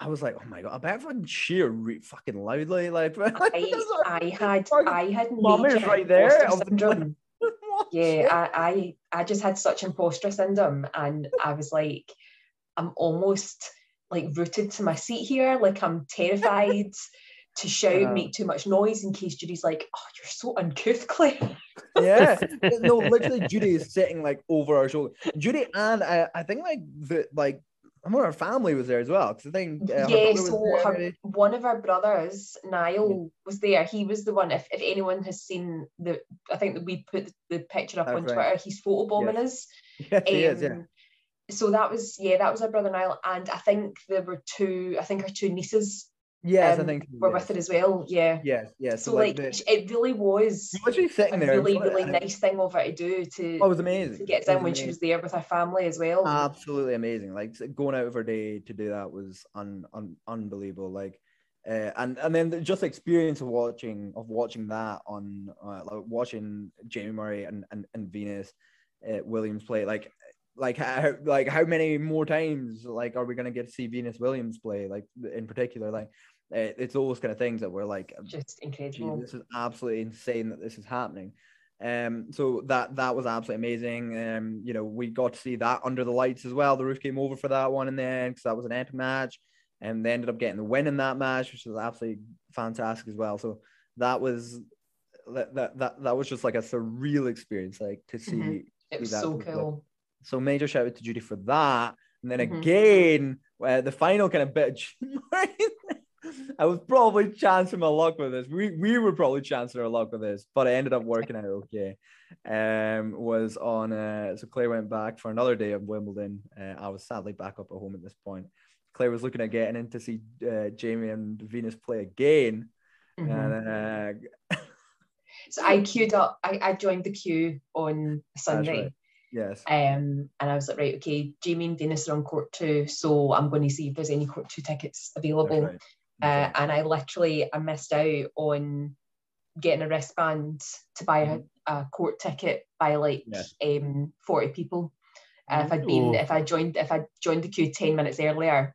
I was like, oh my god, I bet fucking cheer re- fucking loudly. Like, <laughs> I, <laughs> I had I had major right there. imposter I was like, syndrome. <laughs> Yeah. I, I I just had such imposter syndrome, and I was like, I'm almost like rooted to my seat here, like I'm terrified to shout, Uh. make too much noise in case Judy's like, "Oh, you're so uncouth, Claire." yeah no literally judy is sitting like over our shoulder judy and i, I think like the like some of her family was there as well because i think uh, yeah, so her, one of our brothers, Niall, was there. He was the one. If, if anyone has seen the, I think that we put the picture up That's on right. Twitter. He's photobombing us. <laughs> yes he is yeah Um, So that was yeah, that was our brother Niall, and I think there were two. I think our two nieces yes i um, think were with it as well. Yeah. yes yes So like, the, it really was she literally a sitting there really really it, nice thing of her to do to oh, it was amazing to get was when she was there with her family as well. absolutely amazing. Like going out of her day to do that was un, un, unbelievable. Like, uh, and and then the just experience of watching of watching that on uh, like watching Jamie Murray and and, and Venus uh, Williams play. Like, like how like how many more times like are we gonna get to see Venus Williams play? Like in particular, like uh, it's those kind of things that we're like, Just Gee, incredible. this is absolutely insane that this is happening. Um, so that that was absolutely amazing. Um, you know, we got to see that under the lights as well. The roof came over for that one and then because that was an epic match, and they ended up getting the win in that match, which was absolutely fantastic as well. So that was that that that, that was just like a surreal experience, like to see. Mhm. It was so cool. So major shout out to Judy for that. And then Mhm. again, uh, the final kind of <laughs> bit. <laughs> I was probably chancing my luck with this. We we were probably chancing our luck with this, but it ended up working out okay. Um, was on uh, so Claire went back for another day of Wimbledon. Uh, I was sadly back up at home at this point. Claire was looking at getting in to see uh, Jamie and Venus play again, Mhm. and uh, <laughs> So I queued up. I, I joined the queue on Sunday. right. yes, Um, and I was like, right, okay, Jamie and Venus are on court two, so I'm going to see if there's any court two tickets available. right. Uh, and I literally I missed out on getting a wristband to buy a, a court ticket by like Yes. um 40 people. Uh, if I'd been Ooh. if I joined if I joined the queue 10 minutes earlier,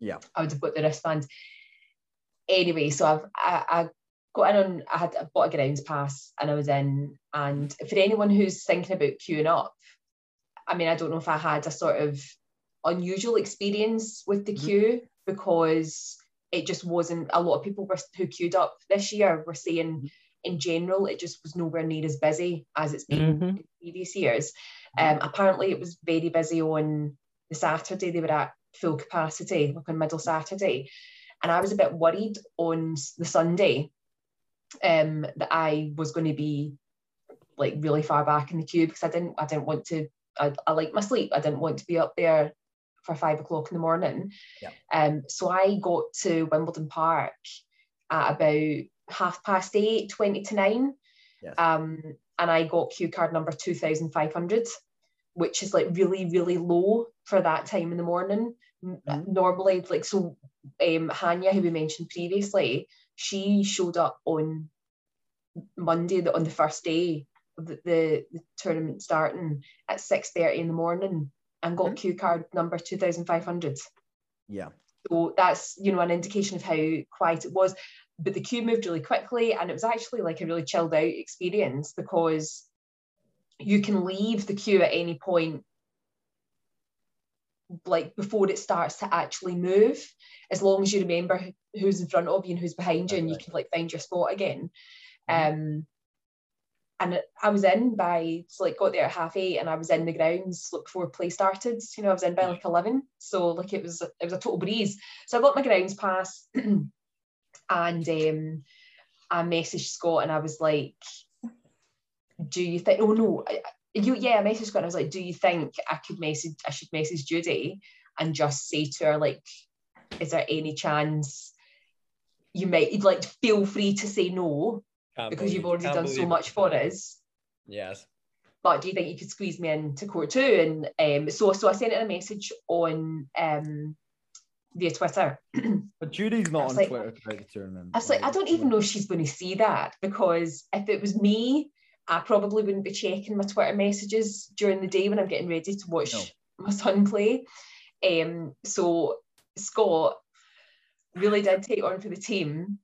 Yeah. I would have got the wristband. Anyway, so I've I, I got in on I had I bought a grounds pass and I was in. And for anyone who's thinking about queuing up, I mean, I don't know if I had a sort of unusual experience with the Mhm. queue because it just wasn't a lot of people were who queued up this year were saying in general it just was nowhere near as busy as it's been Mhm. in previous years. Um, apparently it was very busy on the Saturday. They were at full capacity, like on middle Saturday. And I was a bit worried on the Sunday um, that I was going to be like really far back in the queue because I didn't I didn't want to I, I like my sleep. I didn't want to be up there for five o'clock in the morning. Yeah. Um, so I got to Wimbledon Park at about half past eight, 20 to nine. Yes. Um, and I got queue card number 2500, which is like really, really low for that time in the morning. Mhm. Normally, like, so um, Hanya, who we mentioned previously, she showed up on Monday, the, on the first day of the, the, the tournament starting at 6.30 in the morning and got Mhm. queue card number 2500. yeah, So that's you know an indication of how quiet it was. But the queue moved really quickly, and it was actually like a really chilled out experience because you can leave the queue at any point, like before it starts to actually move, as long as you remember who's in front of you and who's behind you, and you can like find your spot again. Mhm. Um, and I was in by so like got there at half eight, and I was in the grounds like, before play started. You know, I was in by like eleven, so like it was it was a total breeze. So I got my grounds pass, <clears throat> and um, I messaged Scott, and I was like, "Do you think? Oh no, I, I- you yeah." I messaged Scott, and I was like, "Do you think I could message? I should message Judy and just say to her like, is there any chance?" You might You'd like feel free to say no because you've already done so much for us Yes. but do you think you could squeeze me into court too? And um, so so I sent it a message on um, via Twitter. <clears throat> But Judy's not on like- Twitter throughout the tournament. I was like, I don't even know if she's going to see that because if it was me, I probably wouldn't be checking my Twitter messages during the day when I'm getting ready to watch No. my son play. Um, so Scott really did take on for the team.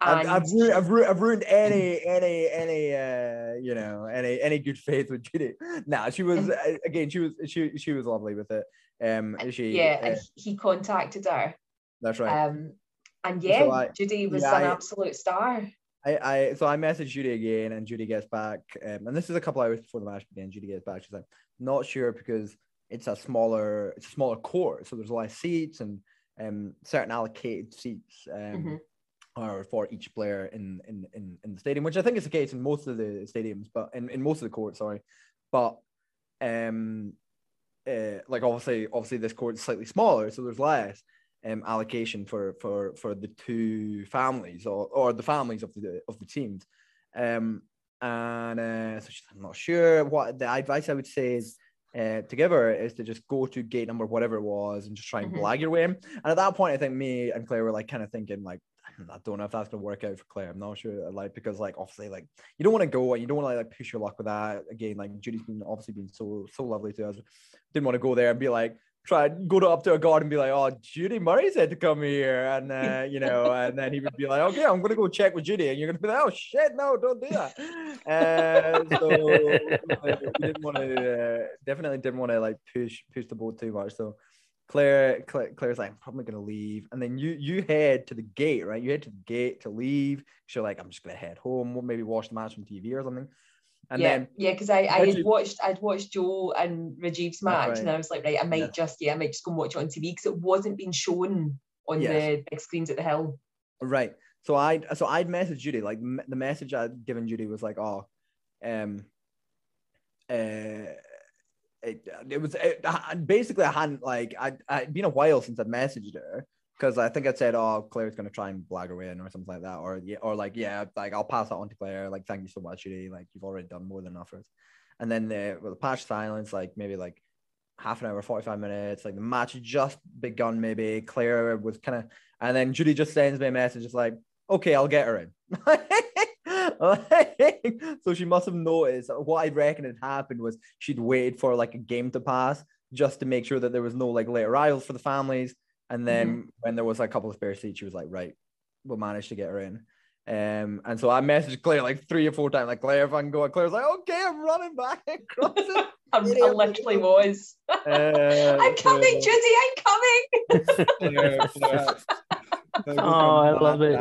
I've, I've, ruined, I've, I've ruined <laughs> any any any uh you know any any good faith with Judy. Nah, she was uh, again she was she she was lovely with it. Um, she yeah, uh, and he contacted her that's right. um, And yeah, So I- Judy was yeah, an I- absolute star. I, I so I messaged Judy I, so I messaged Judy again, and Judy gets back, um, and this is a couple hours before the match began. Judy gets back. She's like, not sure because it's a smaller, it's a smaller court, so there's a lot of seats and um, certain allocated seats um, Mhm. Are for each player in, in in in the stadium, which I think is the case in most of the stadiums, but in, in most of the courts, sorry, but um, uh, like obviously, obviously this court is slightly smaller, so there's less um, allocation for for for the two families or, or the families of the of the teams. Um, and uh, so she's, I'm not sure what the advice I would say is uh, to give her is to just go to gate number whatever it was and just try and Mhm. blag your way in. And at that point, I think me and Claire were like kind of thinking like. I don't know if that's gonna work out for Claire. I'm not sure. Like because like obviously like you don't want to go and you don't want to like push your luck with that. Again, like Judy's been obviously been so so lovely to us. Didn't want to go there and be like, try go to up to a guard and be like, "Oh, Judy Murray said to come here," and uh, <laughs> you know, and then he would be like, "Okay, I'm gonna go check with Judy," and you're gonna be like, "Oh shit, no, don't do that." Uh, so uh, we didn't want to, uh, definitely didn't want to like push push the boat too much. So Claire, Claire, Claire's like, "I'm probably gonna leave," and then you you head to the gate, right? You head to the gate to leave. She's like, "I'm just gonna head home, maybe watch the match on TV or something." And yeah, then yeah, because I, I had watched I'd watched Joe and Rajiv's match, right. and I was like, right, I might Yeah. just yeah, I might just go and watch it on TV because it wasn't being shown on Yes. the big screens at the hill. Right. So I so I'd messaged Judy like m- the message I'd given Judy was like oh, um, uh, it, it was it, I- basically I hadn't like I I'd been a while since I'd messaged her because I think I said oh Claire's gonna try and blag her in or something like that or yeah or like yeah like I'll pass that on to Claire like thank you so much Judy like you've already done more than enough. For us and then the well, the patch silence like maybe like half an hour 45 minutes like the match just begun maybe Claire was kind of and then Judy just sends me a message just like okay I'll get her in <laughs> <laughs> so she must have noticed what I reckon had happened was she'd waited for like a game to pass just to make sure that there was no like late arrivals for the families. And then when there was like, a couple of spare seats, she was like, right, we'll manage to get her in. Um, and so I messaged Claire like three or four times, like Claire, if I can go. And Claire's like, okay, I'm running back <laughs> across it. I, I literally was. Uh, I'm coming, so- Judy. I'm coming. <laughs> Claire, Claire. Oh, I love it.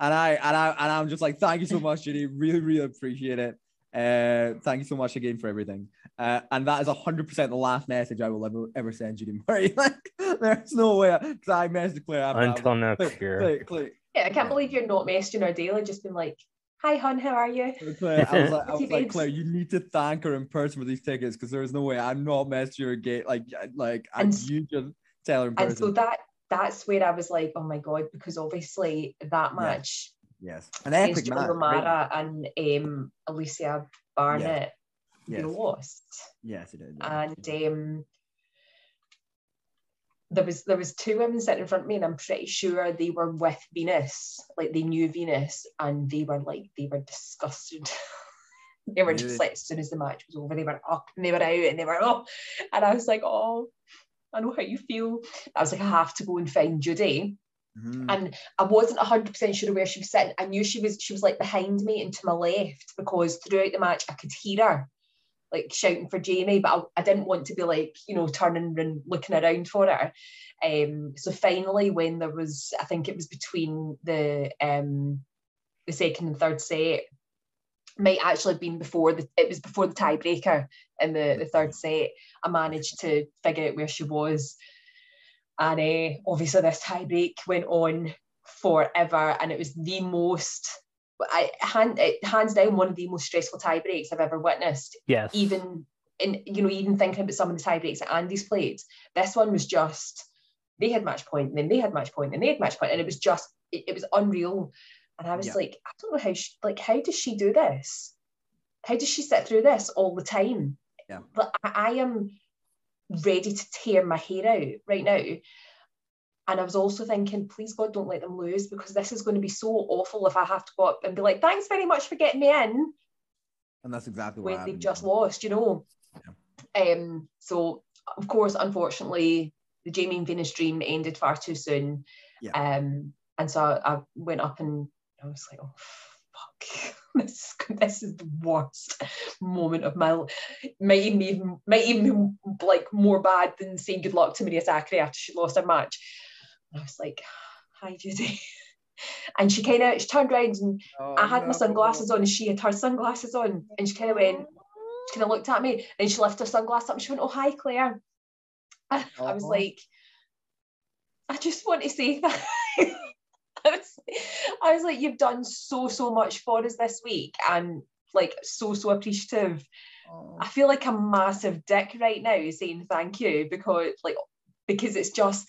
And I and I and I'm just like, thank you so much, Judy. Really, really appreciate it. Uh, thank you so much again for everything. Uh, and that is hundred percent the last message I will ever ever send Judy Murray. <laughs> like, there's no way because I messaged Claire after that. Until Claire, next year. Claire, Claire, Yeah, I can't believe you're not messaging her daily. Just been like, hi, hun, how are you? Claire, I was like, I <laughs> Hey, was like. Claire, you need to thank her in person for these tickets because there's no way I'm not messaging her again. Like, like, And and you just tell her in And so person. that that's where I was like, oh my god, because obviously that match yes, an epic match. Joe great match. Mara and um, Alicia Barnett, they Yes, lost. yes, it is. yeah. and um, there was there was two women sitting in front of me, and I'm pretty sure they were with Venus, like they knew Venus, and they were like they were disgusted. <laughs> they were Really? just like as soon as the match was over, they were up and they were out and they were oh, and I was like oh, I know how you feel. I was like I have to go and find Judy, Mhm. and I wasn't hundred percent sure where she was sitting. I knew she was she was like behind me and to my left because throughout the match I could hear her like shouting for Jamie, but I, I didn't want to be like you know turning and looking around for her. Um, so finally, when there was, I think it was between the um the second and third set, might actually have been before the it was before the tiebreaker in the the third set. I managed to figure out where she was, and uh, obviously this tiebreak went on forever, and it was the most. I hand, it, hands down one of the most stressful tie breaks I've ever witnessed Yes. even in you know even thinking about some of the tie breaks that Andy's played, this one was just they had match point and then they had match point and they had match point and it was just it, it was unreal. And I was Yeah. like, I don't know how she, like how does she do this? How does she sit through this all the time? Yeah. But I, I am ready to tear my hair out right now. And I was also thinking, please God, don't let them lose because this is going to be so awful if I have to go up and be like, thanks very much for getting me in and that's exactly what when they've just lost, you know. Yeah. Um, so of course, unfortunately, the Jamie and Venus dream ended far too soon. Yeah. Um, and so I, I went up and I was like, oh fuck. <laughs> This, this is the worst moment of my life. Might even be might even be like more bad than saying good luck to Maria Sakkari after she lost her match. And I was like, hi Judy. <laughs> And she kind of she turned around and Oh, I had my sunglasses on and she had her sunglasses on and she kind of went, she kind of looked at me and she lifted her sunglasses up and she went, oh, hi, Claire. I, <laughs> I was like, I just want to say that. <laughs> I was, I was like, you've done so, so much for us this week and like so, so appreciative. Oh. I feel like a massive dick right now saying thank you because like because it's just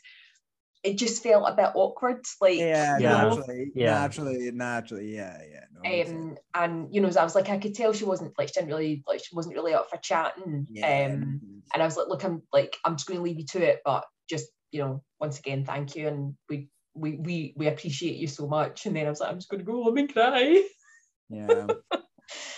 it just felt a bit awkward. Like Yeah, you Yeah. know, naturally, Yeah. naturally, naturally, yeah, yeah. No, um, and you know, I was like, I could tell she wasn't like she didn't really like she wasn't really up for chatting. yeah, Um, and I was like, look, I'm like, I'm just going to leave you to it, but just you know, once again, thank you, and we we we we appreciate you so much. And then I was like, I'm just going to go home and cry. yeah,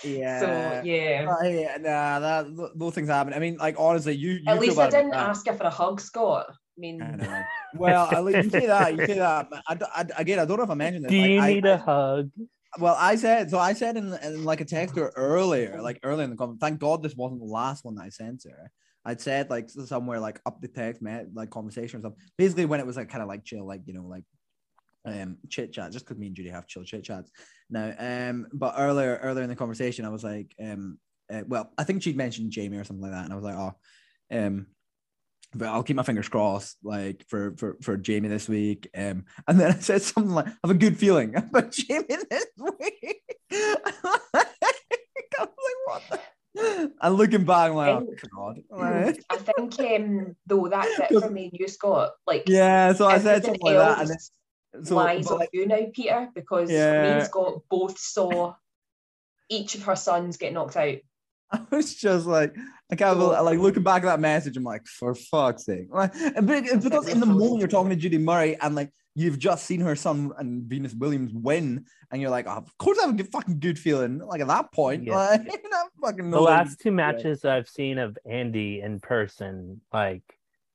yeah. <laughs> So yeah. Uh, yeah, nah, that th- those things happen. I mean, like honestly, you, you At least I didn't ask her for a hug, Scott. I mean, I know. <laughs> Well, at least you say that. You say <laughs> that. but I, again, I don't know if I mentioned this. Do like, you I- need I- a hug? Well, I said so. I said in, in like a text to her earlier, like earlier in the comment. Thank God this wasn't the last one that I sent her. I'd said like somewhere like up the text, met like conversation or something. Basically, when it was like kind of like chill, like you know, like um chit chat, just because me and Judy have chill chit chats now. Um, but earlier, earlier in the conversation, I was like, um, uh, well, I think she'd mentioned Jamie or something like that, and I was like, oh, um, but I'll keep my fingers crossed, like for for for Jamie this week. Um, and then I said something like, "I have a good feeling <laughs> about Jamie this week." <laughs> I was like, "What?" The? And looking back, I'm like, "Oh God!" I think um though that's it for me and you, Scott. Like yeah, so I said something like that, and then, so lies but, on like, you now, Peter, because me Yeah. and Scott both saw each of her sons get knocked out. <laughs> I was just like, I can't believe, like looking back at that message, I'm like, for fuck's sake. Like, because in the <laughs> moment you're talking to Judy Murray and like you've just seen her son and Venus Williams win, and you're like, oh, of course I have a good, fucking good feeling. Like at that point, Yeah. like <laughs> fucking The last two matches I've seen of Andy in person, like,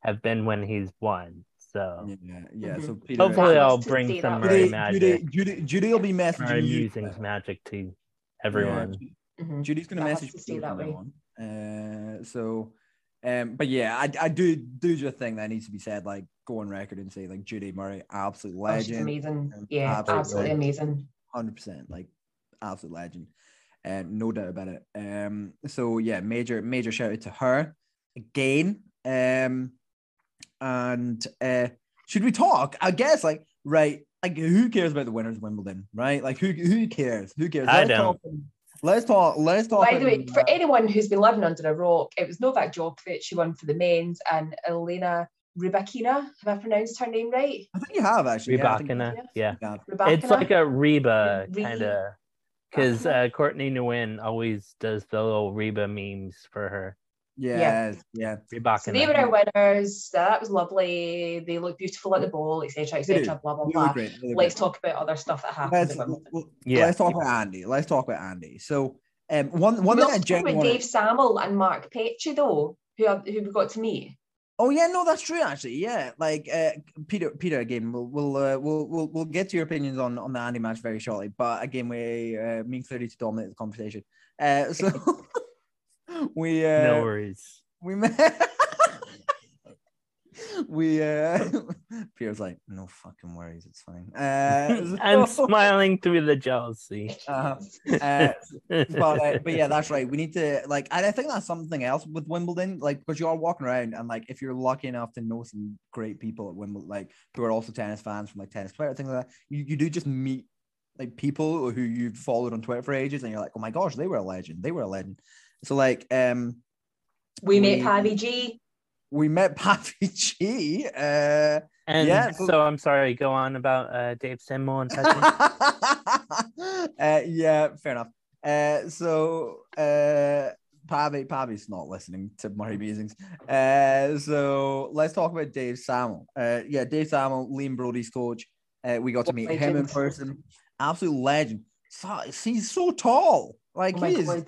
have been when he's won. So Yeah, yeah. Mhm. So Peter, hopefully I'll bring some Murray Judy, magic Judy, Judy, Judy will be or messaging you. musings magic to everyone. Yeah, Mhm. Judy's gonna That message to stay you that from way. on. Uh, so, um, but yeah, I, I do do just thing that needs to be said. Like, go on record and say like Judy Murray, absolute Oh, she's legend. amazing. Um, Yeah, absolutely. absolutely amazing. hundred percent, like absolute legend, um, no doubt about it. Um, so yeah, major major shout out to her again. Um, and uh, should we talk? I guess like right, like who cares about the winners of Wimbledon, right? Like who who cares? Who cares? I Let's don't. Talk, let's talk. Let's talk. By the way, about- for anyone who's been living under a rock, it was Novak Djokovic who won for the men's and Elena Rybakina. Have I pronounced her name right? I think you have actually. yeah, Rybakina, yeah. yeah. Rybakina. It's like a Reba kind of, because uh, Courtney Nguyen always does the little Reba memes for her. Yes, yeah. Rybakina. So they were our winners. That was lovely. They look beautiful at the ball, etc., etc. Blah blah blah. look great, they look Let's great. talk about other stuff that happened. Let's, well, Yeah. let's talk about Andy. Let's talk about Andy. So, um, one one We'll thing I talk genuinely about Dave Sammel and Mark Petchey though, who I- who we got to meet. Oh yeah, no, that's true actually. Yeah, like uh, Peter, Peter again. We'll we'll uh, we'll we'll we'll get to your opinions on on the Andy match very shortly. But again, we uh, me clearly to dominate the conversation. Uh, so <laughs> we uh, no worries. we met. <laughs> we uh, <laughs> Peter's like, no fucking worries, it's fine. Uh, <laughs> I'm so- smiling through the jealousy. uh, uh, but uh, but yeah, that's right. We need to like, and I think that's something else with Wimbledon, like because you are walking around and like if you're lucky enough to know some great people at Wimbledon, like who are also tennis fans from like tennis Twitter, things like that, you, you do just meet like people who you've followed on Twitter for ages, and you're like, oh my gosh, they were a legend. They were a legend. So like, um, We, We- met Pavi G. we met <laughs> Pappy G. Uh, and yeah, so, so- I'm sorry. Go on about uh, Dave Simmo and <laughs> Petchey. uh, yeah, fair enough. Uh, so uh, Pavi, Pavi's not listening to Murray Musings. Uh, so let's talk about Dave Sammel. Uh, yeah, Dave Sammel, Liam Broady's coach. Uh, we got to meet him in person. Absolute legend. So, he's so tall. Like Oh my he is god.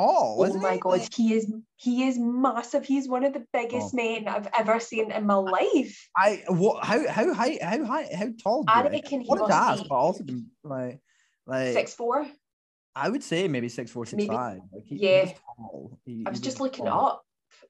Tall. Oh my he? god, he is he is massive. He's one of the biggest Oh. men I've ever seen in my life. I what? How how high? How high? How tall? I reckon he must ask, be but also like like Six four. I would say maybe six four, six Maybe- five. Like he, yeah. he's tall. He- I was just looking tall. up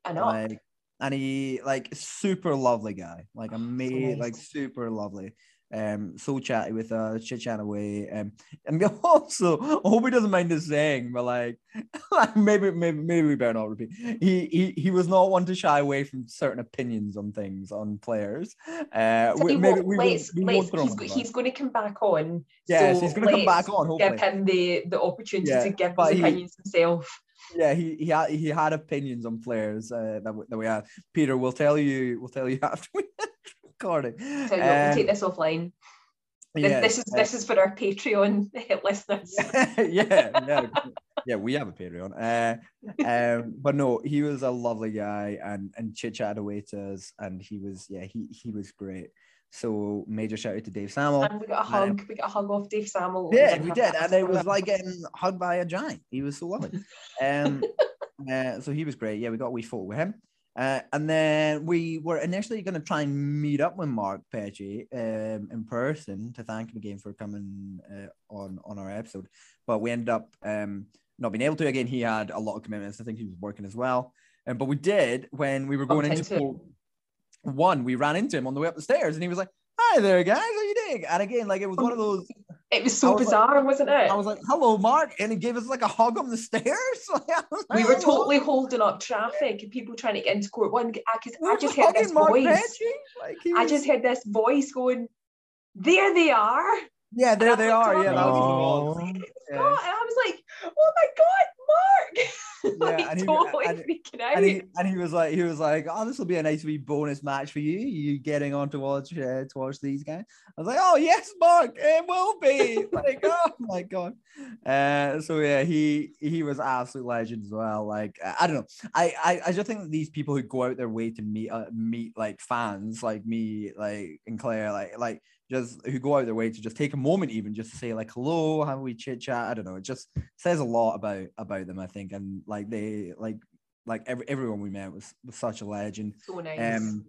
and up. Like, and he like super lovely guy, like amazing, nice. like super lovely. Um, so chatty with us, chit chat away. Um, and <laughs> also, I hope he doesn't mind us saying, but like, <laughs> like maybe, maybe, maybe we better not repeat. He, he, he was not one to shy away from certain opinions on things on players. Uh, we, maybe we, let's, we let's, won't he's, he's going to come back on. Yes, so he's going to come back on. Hopefully. Give him the the opportunity Yeah, to give his he- opinions himself. yeah, he he had he had opinions on players uh, that we, that we had. Peter, we'll tell you we'll tell you <laughs> after we recording. So we'll we'll Um, take this offline. This, yeah, this is uh, this is for our Patreon listeners. <laughs> yeah, yeah, yeah. We have a Patreon. Uh, um, but no, he was a lovely guy and and chit chatted away to us, and he was yeah he he was great. So major shout out to Dave Sammel. And we got a Man. hug. We got a hug off Dave Sammel. Yeah, we did, and it was like getting hugged by a giant. He was so lovely. <laughs> Um, uh, so he was great. Yeah, we got a wee photo with him. Uh, and then we were initially going to try and meet up with Mark Petchey um, in person to thank him again for coming uh, on on our episode, but we ended up um, not being able to. Again, he had a lot of commitments. I think he was working as well. Um, but we did when we were going into into one. We ran into him on the way up the stairs, and he was like, "Hi there, guys. How you doing?" And again, like it was one of those. It was so was like- bizarre, wasn't it? I was like, "Hello, Mark," and he gave us like a hug on the stairs. <laughs> Like, we were totally holding up traffic and people trying to get into court one because We I just heard this Mark voice. Like, I just heard this voice going, There they are. yeah, there they I are. Yeah, that was Aw. what it Yeah. and I was like, Oh my god, Mark! <laughs> <laughs> like and he- totally and- And he and he was like, he was like, oh, this will be a nice wee bonus match for you. You getting on to watch uh, to watch these guys. I was like, oh yes, Mark, it will be. <laughs> like, oh my god. Uh, so yeah, he he was absolute legend as well. Like, I I don't know. I, I I just think that these people who go out their way to meet uh, meet like fans like me, like and Claire, like like just who go out their way to just take a moment even just to say like hello, how we chit chat. I don't know. It just says a lot about about them, I think, and like they like like every, everyone we met was, was such a legend. so nice. Um,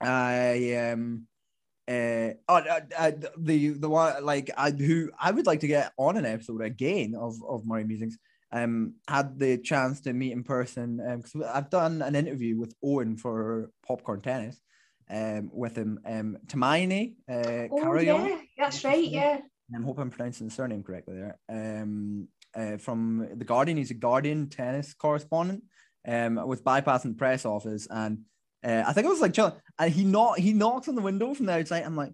I um, uh, oh, uh, uh, the the one like I who I would like to get on an episode again of of Murray Musings. Um, had the chance to meet in person because I've done an interview with Owen for Popcorn Tennis. Um, with him, um, Tumaini, uh, oh Carayol. yeah, that's right, yeah. I hope I'm pronouncing the surname correctly there. Um, uh, from the Guardian, he's a Guardian tennis correspondent. Um, was bypassing the press office, and uh, I think it was like chilling. And he knock he knocks on the window from the outside. I'm like,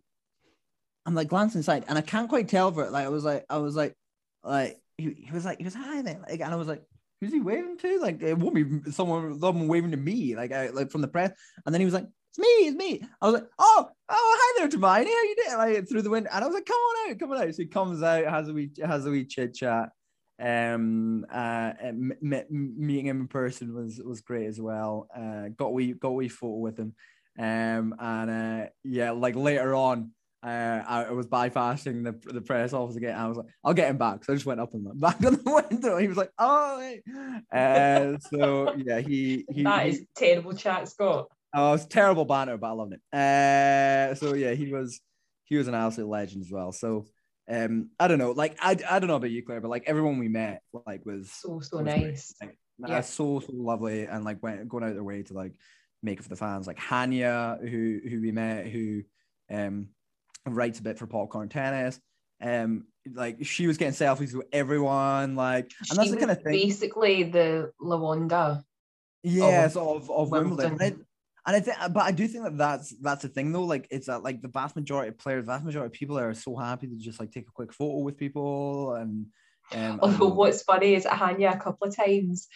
I'm like glancing inside, and I can't quite tell for it. Like I was like, I was like, like he, he was like, he was hi there, like, and I was like. Who's he waving to? Like it won't be someone, someone waving to me, like I, like from the press. And then he was like, "It's me, it's me." I was like, "Oh, oh, hi there, Tumaini. How you doing?" Like through the window, and I was like, "Come on out, come on out." So he comes out, has a wee, has a wee chit chat. Um, uh, m- m- meeting him in person was was great as well. Uh, got we got we photo with him. Um, and uh, yeah, like later on, uh, I, I was bypassing the the press office again. I was like, "I'll get him back." So I just went up and went <laughs> back on the window. He was like, "Oh," hey." <laughs> uh, so yeah, he he. that he- is terrible chat, Scott. Oh, it was terrible banter, but I loved it. Uh, so yeah, he was he was an absolute legend as well. So um, I don't know, like I, I don't know about you, Claire, but like everyone we met, like was So so was nice. Like, Yeah. uh, so so lovely, and like went going out their way to like make it for the fans. Like Hania, who who we met, who um writes a bit for Popcorn Tennis. Um, like she was getting selfies with everyone, like, and that's She the kind of was thing. Basically, the Lawanda. Yes, of, of Wimbledon. Wimbledon. And I, think, but I do think that that's that's the thing though. Like, it's that like the vast majority of players, vast majority of people are so happy to just like take a quick photo with people and. Um, Although what's funny is Hanya a couple of times,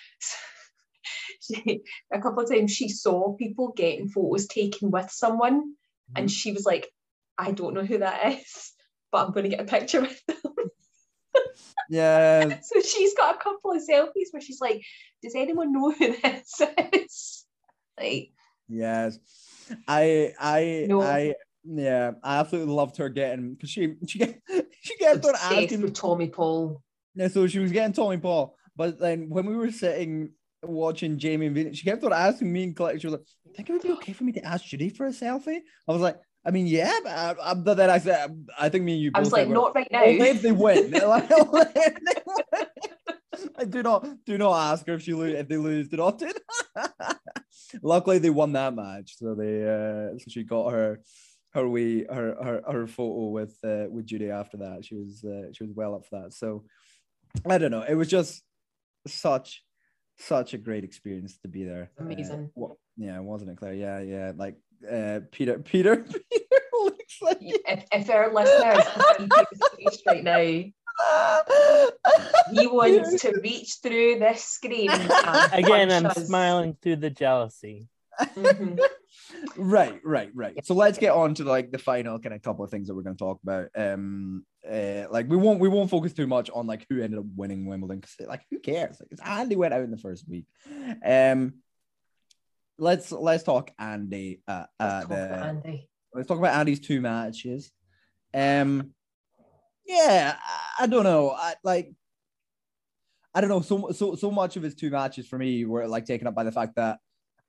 <laughs> she, a couple of times she saw people getting photos taken with someone, Mm-hmm. and she was like, "I don't know who that is, but I'm going to get a picture with them." <laughs> yeah, so she's got a couple of selfies where she's like, "Does anyone know who this <laughs> is?" Like, yes, I, I, No. I, yeah, I absolutely loved her getting because she she get <laughs> she kept on obsessed asking with Tommy Paul. Yeah, so she was getting Tommy Paul, but then when we were sitting watching Jamie and Venus, she kept on asking me and Colette. She was like, "Think it would be okay for me to ask Judy for a selfie?" I was like, "I mean, yeah," but, I, I, but then I said, "I think me and you." I was like, "Not right now." Only if they win. <laughs> <laughs> Like, only if they win. I do not do not ask her if she lose if they lose. Do not do that. <laughs> Luckily, they won that match, so they uh, so she got her her we her her, her photo with uh, with Judy after that. She was uh, she was well up for that. So I don't know. It was just such such a great experience to be there. Amazing. Uh, yeah, wasn't it, Claire? Yeah, yeah. Like uh, Peter, Peter, <laughs> Peter looks like if, if our listeners can see his face right now, <laughs> he wants to <laughs> reach through this screen. <laughs> Again, I'm us. smiling through the jealousy. Mhm. right right right so let's get on to like the final kind of couple of things that we're going to talk about um uh, like we won't we won't focus too much on like who ended up winning wimbledon because like who cares like it's andy went out in the first week um let's let's talk andy uh, uh Let's talk about the, Andy. let's talk about andy's two matches um yeah i, I don't know i like i don't know so so so much of his two matches for me were like taken up by the fact that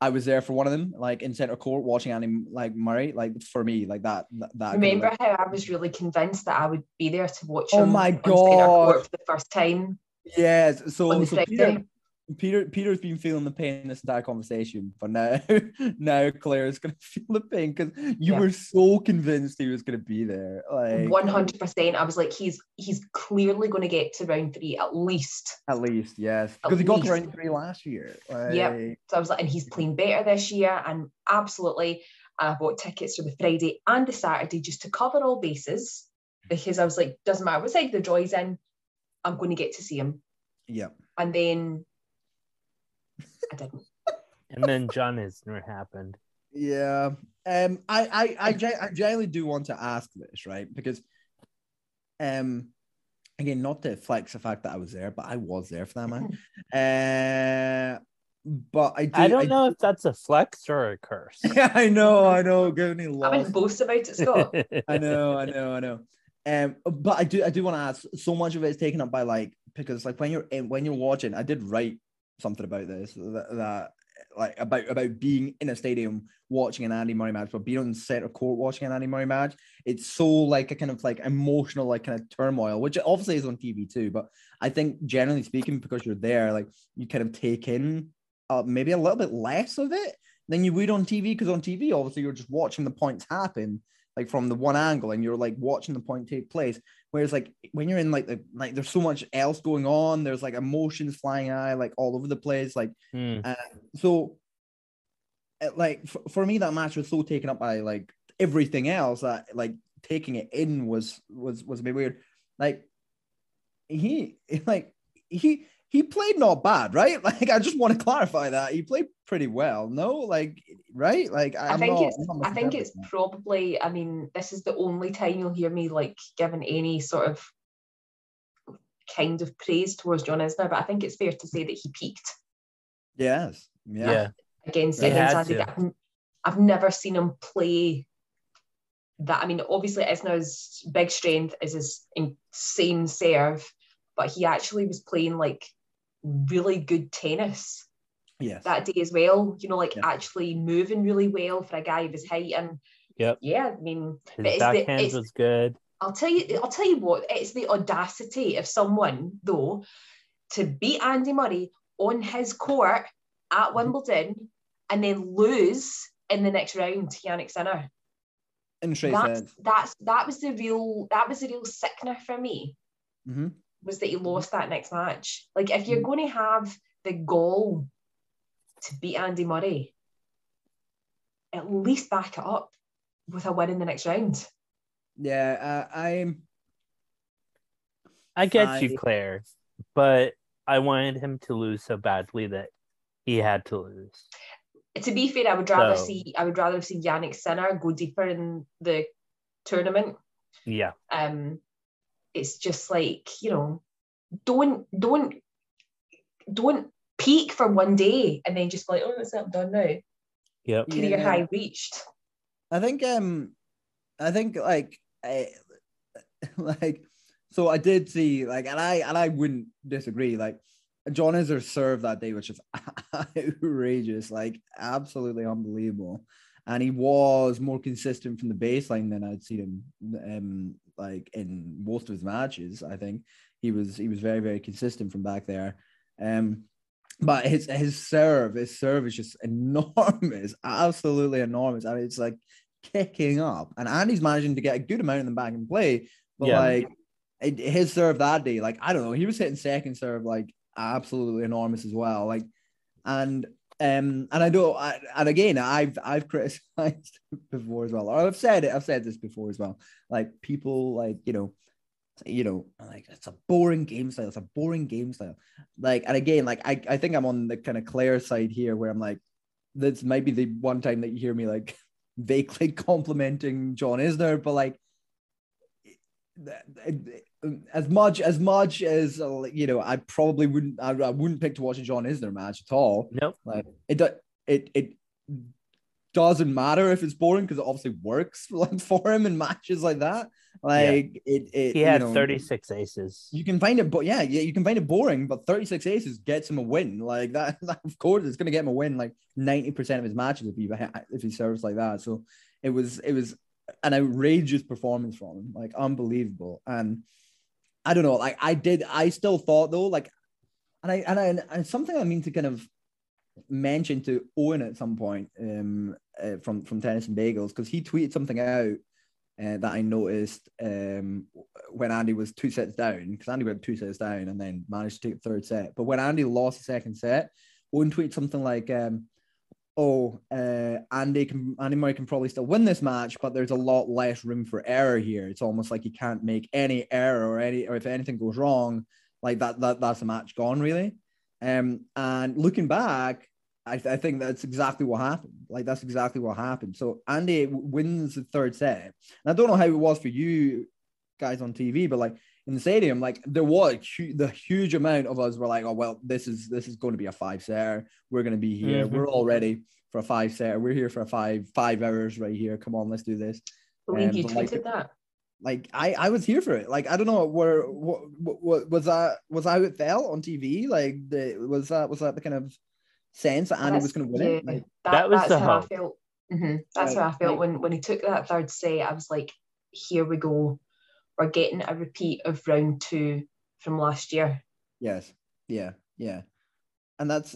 I was there for one of them, like in center court, watching Andy like Murray. Like for me, like that. That. Remember how I was really convinced that I would be there to watch Oh him my God. court for the first time yes. So, so Peter, Peter, Peter's been feeling the pain in this entire conversation, but now, <laughs> now Claire's gonna <laughs> feel the pain because you Yeah. were so convinced he was gonna be there. Like One hundred percent. I was like, he's he's clearly going to get to round three at least. at least, yes, because he got to round three last year. Like, Yep. So I was like, and he's playing better this year, and absolutely, I bought tickets for the Friday and the Saturday just to cover all bases because I was like, doesn't matter what side the joy's in, I'm going to get to see him. Yep. And then I didn't. And then John Isner happened. Yeah. Um, I, I, I, I genuinely do want to ask this, right? Because, um, again, not to flex the fact that I was there, but I was there for that man. <laughs> Uh, but I do. I don't know if that's a flex or a curse. <laughs> Yeah, I know, I know. Give me I lost. wouldn't boast about it, Scott. <laughs> I know, I know, I know. Um, but I do, I do want to ask. So much of it is taken up by like because like when you're in, when you're watching, I did write something about this that, that like about about being in a stadium watching an Andy Murray match, but being on center court watching an Andy Murray match. It's so like a kind of like emotional like kind of turmoil, which obviously is on TV too. But I think generally speaking, because you're there, like you kind of take in uh, maybe a little bit less of it than you would on TV. Because on TV, obviously, you're just watching the points happen like from the one angle and you're like watching the point take place whereas like when you're in like the like there's so much else going on there's like emotions flying high like all over the place like Hmm. so uh, like for, for me that match was so taken up by like everything else that like taking it in was was was a bit weird like he <laughs> like he he played not bad right <laughs> like i just want to clarify that he played pretty well no like right like I I'm think not- it's I'm not I think it's misinterpreting probably I mean this is the only time you'll hear me like giving any sort of kind of praise towards John Isner, but I think it's fair to say that he peaked yes yeah. yeah, against against had Andy. to. I've, I've never seen him play that. I mean, obviously Isner's big strength is his insane serve, but he actually was playing like really good tennis yes that day as well. You know, like Yeah. actually moving really well for a guy of his height. And Yep. yeah, I mean, His the- backhand was good. I'll tell you, I'll tell you what, it's the audacity of someone though to beat Andy Murray on his court at Wimbledon and then lose in the next round to Jannik Sinner. in straight That's that's that was the real that was the real sickener for me hmm was that he lost that next match. Like if you're going to have the goal to beat Andy Murray, at least back it up with a win in the next round. yeah uh, i'm I get I- you, Claire, but I wanted him to lose so badly that he had to lose. to be fair, I would rather So- see I would rather have seen Jannik Sinner go deeper in the tournament. Yeah. Um, it's just like you know, don't don't don't peak for one day and then just be like, oh, that's it, I'm done now. Yep. Career Yeah. high reached. I think um I think like I, <laughs> like so I did see like and I and I wouldn't disagree like John Isner served that day which is <laughs> outrageous like absolutely unbelievable and he was more consistent from the baseline than I'd seen him um like in most of his matches I think he was he was very very consistent from back there um but his his serve his serve is just <laughs> enormous absolutely enormous I mean it's like kicking up, and Andy's managing to get a good amount of them back in play. But Yeah. like it, his serve that day, like I don't know, he was hitting second serve like absolutely enormous as well. Like, and um, and I know, I, and again, I've I've criticized <laughs> before as well, or I've said it, I've said this before as well. Like people, like you know, you know, like it's a boring game style. It's a boring game style. Like, and again, like I, I think I'm on the kind of Claire side here, where I'm like, this might be the one time that you hear me like <laughs> vaguely complimenting John Isner, but like as much as much as uh, you know, I probably wouldn't I, I wouldn't pick to watch a John Isner match at all. Nope. Like it it it doesn't matter if it's boring because it obviously works <laughs> like for him in matches like that. Like it, it He had you know, 36 aces. You can find it, but yeah, yeah, you can find it boring, but 36 aces gets him a win. Like <laughs> that, that of course, it's gonna get him a win like 90% of his matches if he if he serves like that. So it was it was an outrageous performance from him, like unbelievable. And I don't know, like I did, I still thought though, like, and I and I and something I mean to kind of mention to Owen at some point um uh, from from Tennis and Bagels because he tweeted something out uh, that I noticed um, when Andy was two sets down, because Andy went two sets down and then managed to take the third set. But when Andy lost the second set, Owen tweeted something like, um, "Oh, uh, Andy can Andy Murray can probably still win this match, but there's a lot less room for error here. It's almost like he can't make any error or any or if anything goes wrong, like that that that's a match gone really." Um, and looking back, I, th- I think that's exactly what happened. Like that's exactly what happened. So Andy w- wins the third set. And I don't know how it was for you guys on TV, but like in the stadium, like there was the huge amount of us were like, oh well, this is this is going to be a five setter. We're going to be here. Mhm. We're all ready for a five setter. We're here for a five five hours right here. Come on, let's do this. believe Um, you but, like, tweeted that. Like I I was here for it. Like I don't know where what, what was that was that how it felt on TV? Like the was that was that the kind of sense that Andy That's- was going to win yeah, it? Like, that, That was that's the how I hope. felt. Mhm, That's Right, how I felt when when he took that third set. I was like, here we go. We're getting a repeat of round two from last year. Yes. Yeah. Yeah. And that's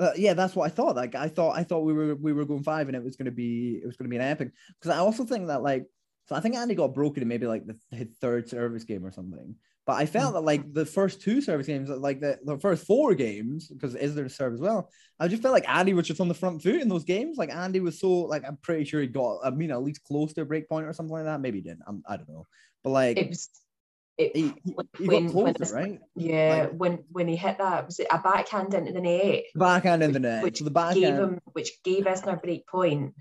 uh, yeah, that's what I thought. Like I thought I thought we were we were going five and it was going to be it was going to be an epic because I also think that like so I think Andy got broken in maybe like the third service game or something. But I felt that like the first two service games, like the, the first four games, because is there a serve as well? I just felt like Andy was just on the front foot in those games. Like Andy was so like I'm pretty sure he got I mean at least close to a break point or something like that. Maybe he didn't. I'm, I don't know. But like It was. It, he, he, when- got when closer, it's- right? yeah, like- when when he hit that, was it a backhand into the net? Backhand into the net. which So the gave backhand. him, which gave Isner a break point.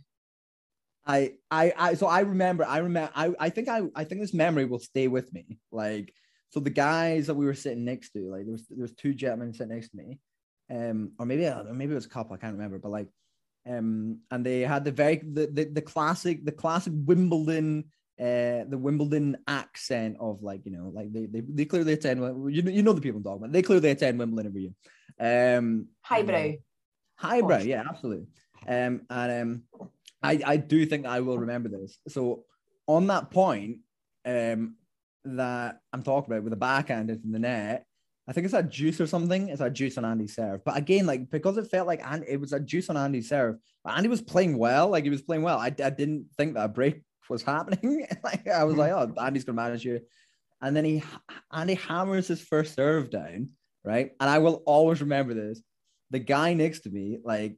I, I, I, so I remember, I remember, I, I think I, I think this memory will stay with me. Like, so the guys that we were sitting next to, like, there was, there was two gentlemen sitting next to me, um, or maybe, or maybe it was a couple, I can't remember, but like, um, and they had the very, the, the, the classic, the classic Wimbledon, uh, the Wimbledon accent of like, you know, like they, they, they clearly attend, you know, you know the people I'm talking about. They clearly attend Wimbledon every year. Um, Highbrow. Highbrow, course. yeah, absolutely. Um, and um, I I do think I will remember this. So on that point, um, that I'm talking about with the backhand into the net, I think it's a deuce or something. It's a deuce on Andy's serve. But again, like because it felt like and it was a deuce on Andy's serve. But Andy was playing well. Like he was playing well. I, I didn't think that a break was happening. <laughs> like I was like, hmm. oh, Andy's gonna manage you. And then he Andy hammers his first serve down, right? And I will always remember this. The guy next to me, like,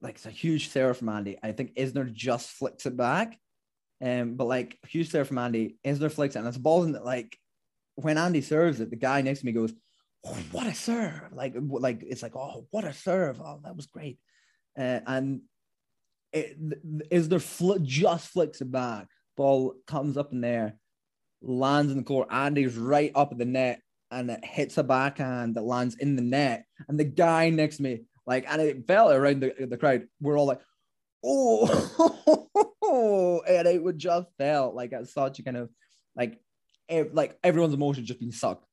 like it's a huge serve from Andy. I think Isner just flicks it back. Um, but like huge serve from Andy, Isner flicks it, and it's a ball that like when Andy serves it, the guy next to me goes, oh, "What a serve!" Like, like it's like, "Oh, what a serve! Oh, that was great." Uh, and it, Isner fl- just flicks it back. Ball comes up in there, lands in the court. Andy's right up at the net, and it hits a backhand that lands in the net. And the guy next to me, like, and it fell around the, the crowd. We're all like, oh, <laughs> Oh, and it would just felt like at such a kind of like, ev- like everyone's emotions just being sucked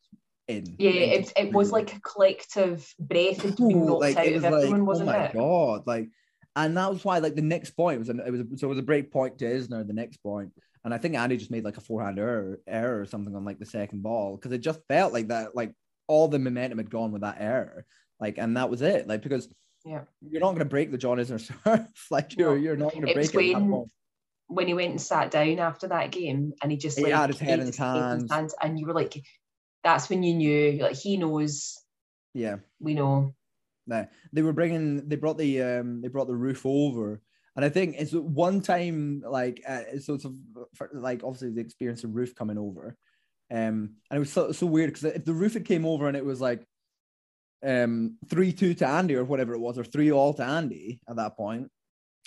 in. Yeah, into it, it was like a collective breath had been knocked like out was of like, everyone, oh wasn't oh my it? god, like, and that was why like the next point was an, it was so it was a break point to Isner the next point, and I think Andy just made like a forehand error error or something on like the second ball because it just felt like that like all the momentum had gone with that error, like, and that was it, like because Yeah. you're not going to break the John Isner <laughs> serve, like you're No. you're not going to was break it. at when- point. When he went and sat down after that game and he just He like had his head in his hands. hands, and you were like, that's when you knew like he knows, Yeah. we know. No, they were bringing. They brought the um. They brought the roof over, and I think it's one time like uh, so it's a, for, like obviously the experience of roof coming over, um, and it was so so weird because if the roof had came over and it was like, um, three two to Andy or whatever it was, or three all to Andy at that point,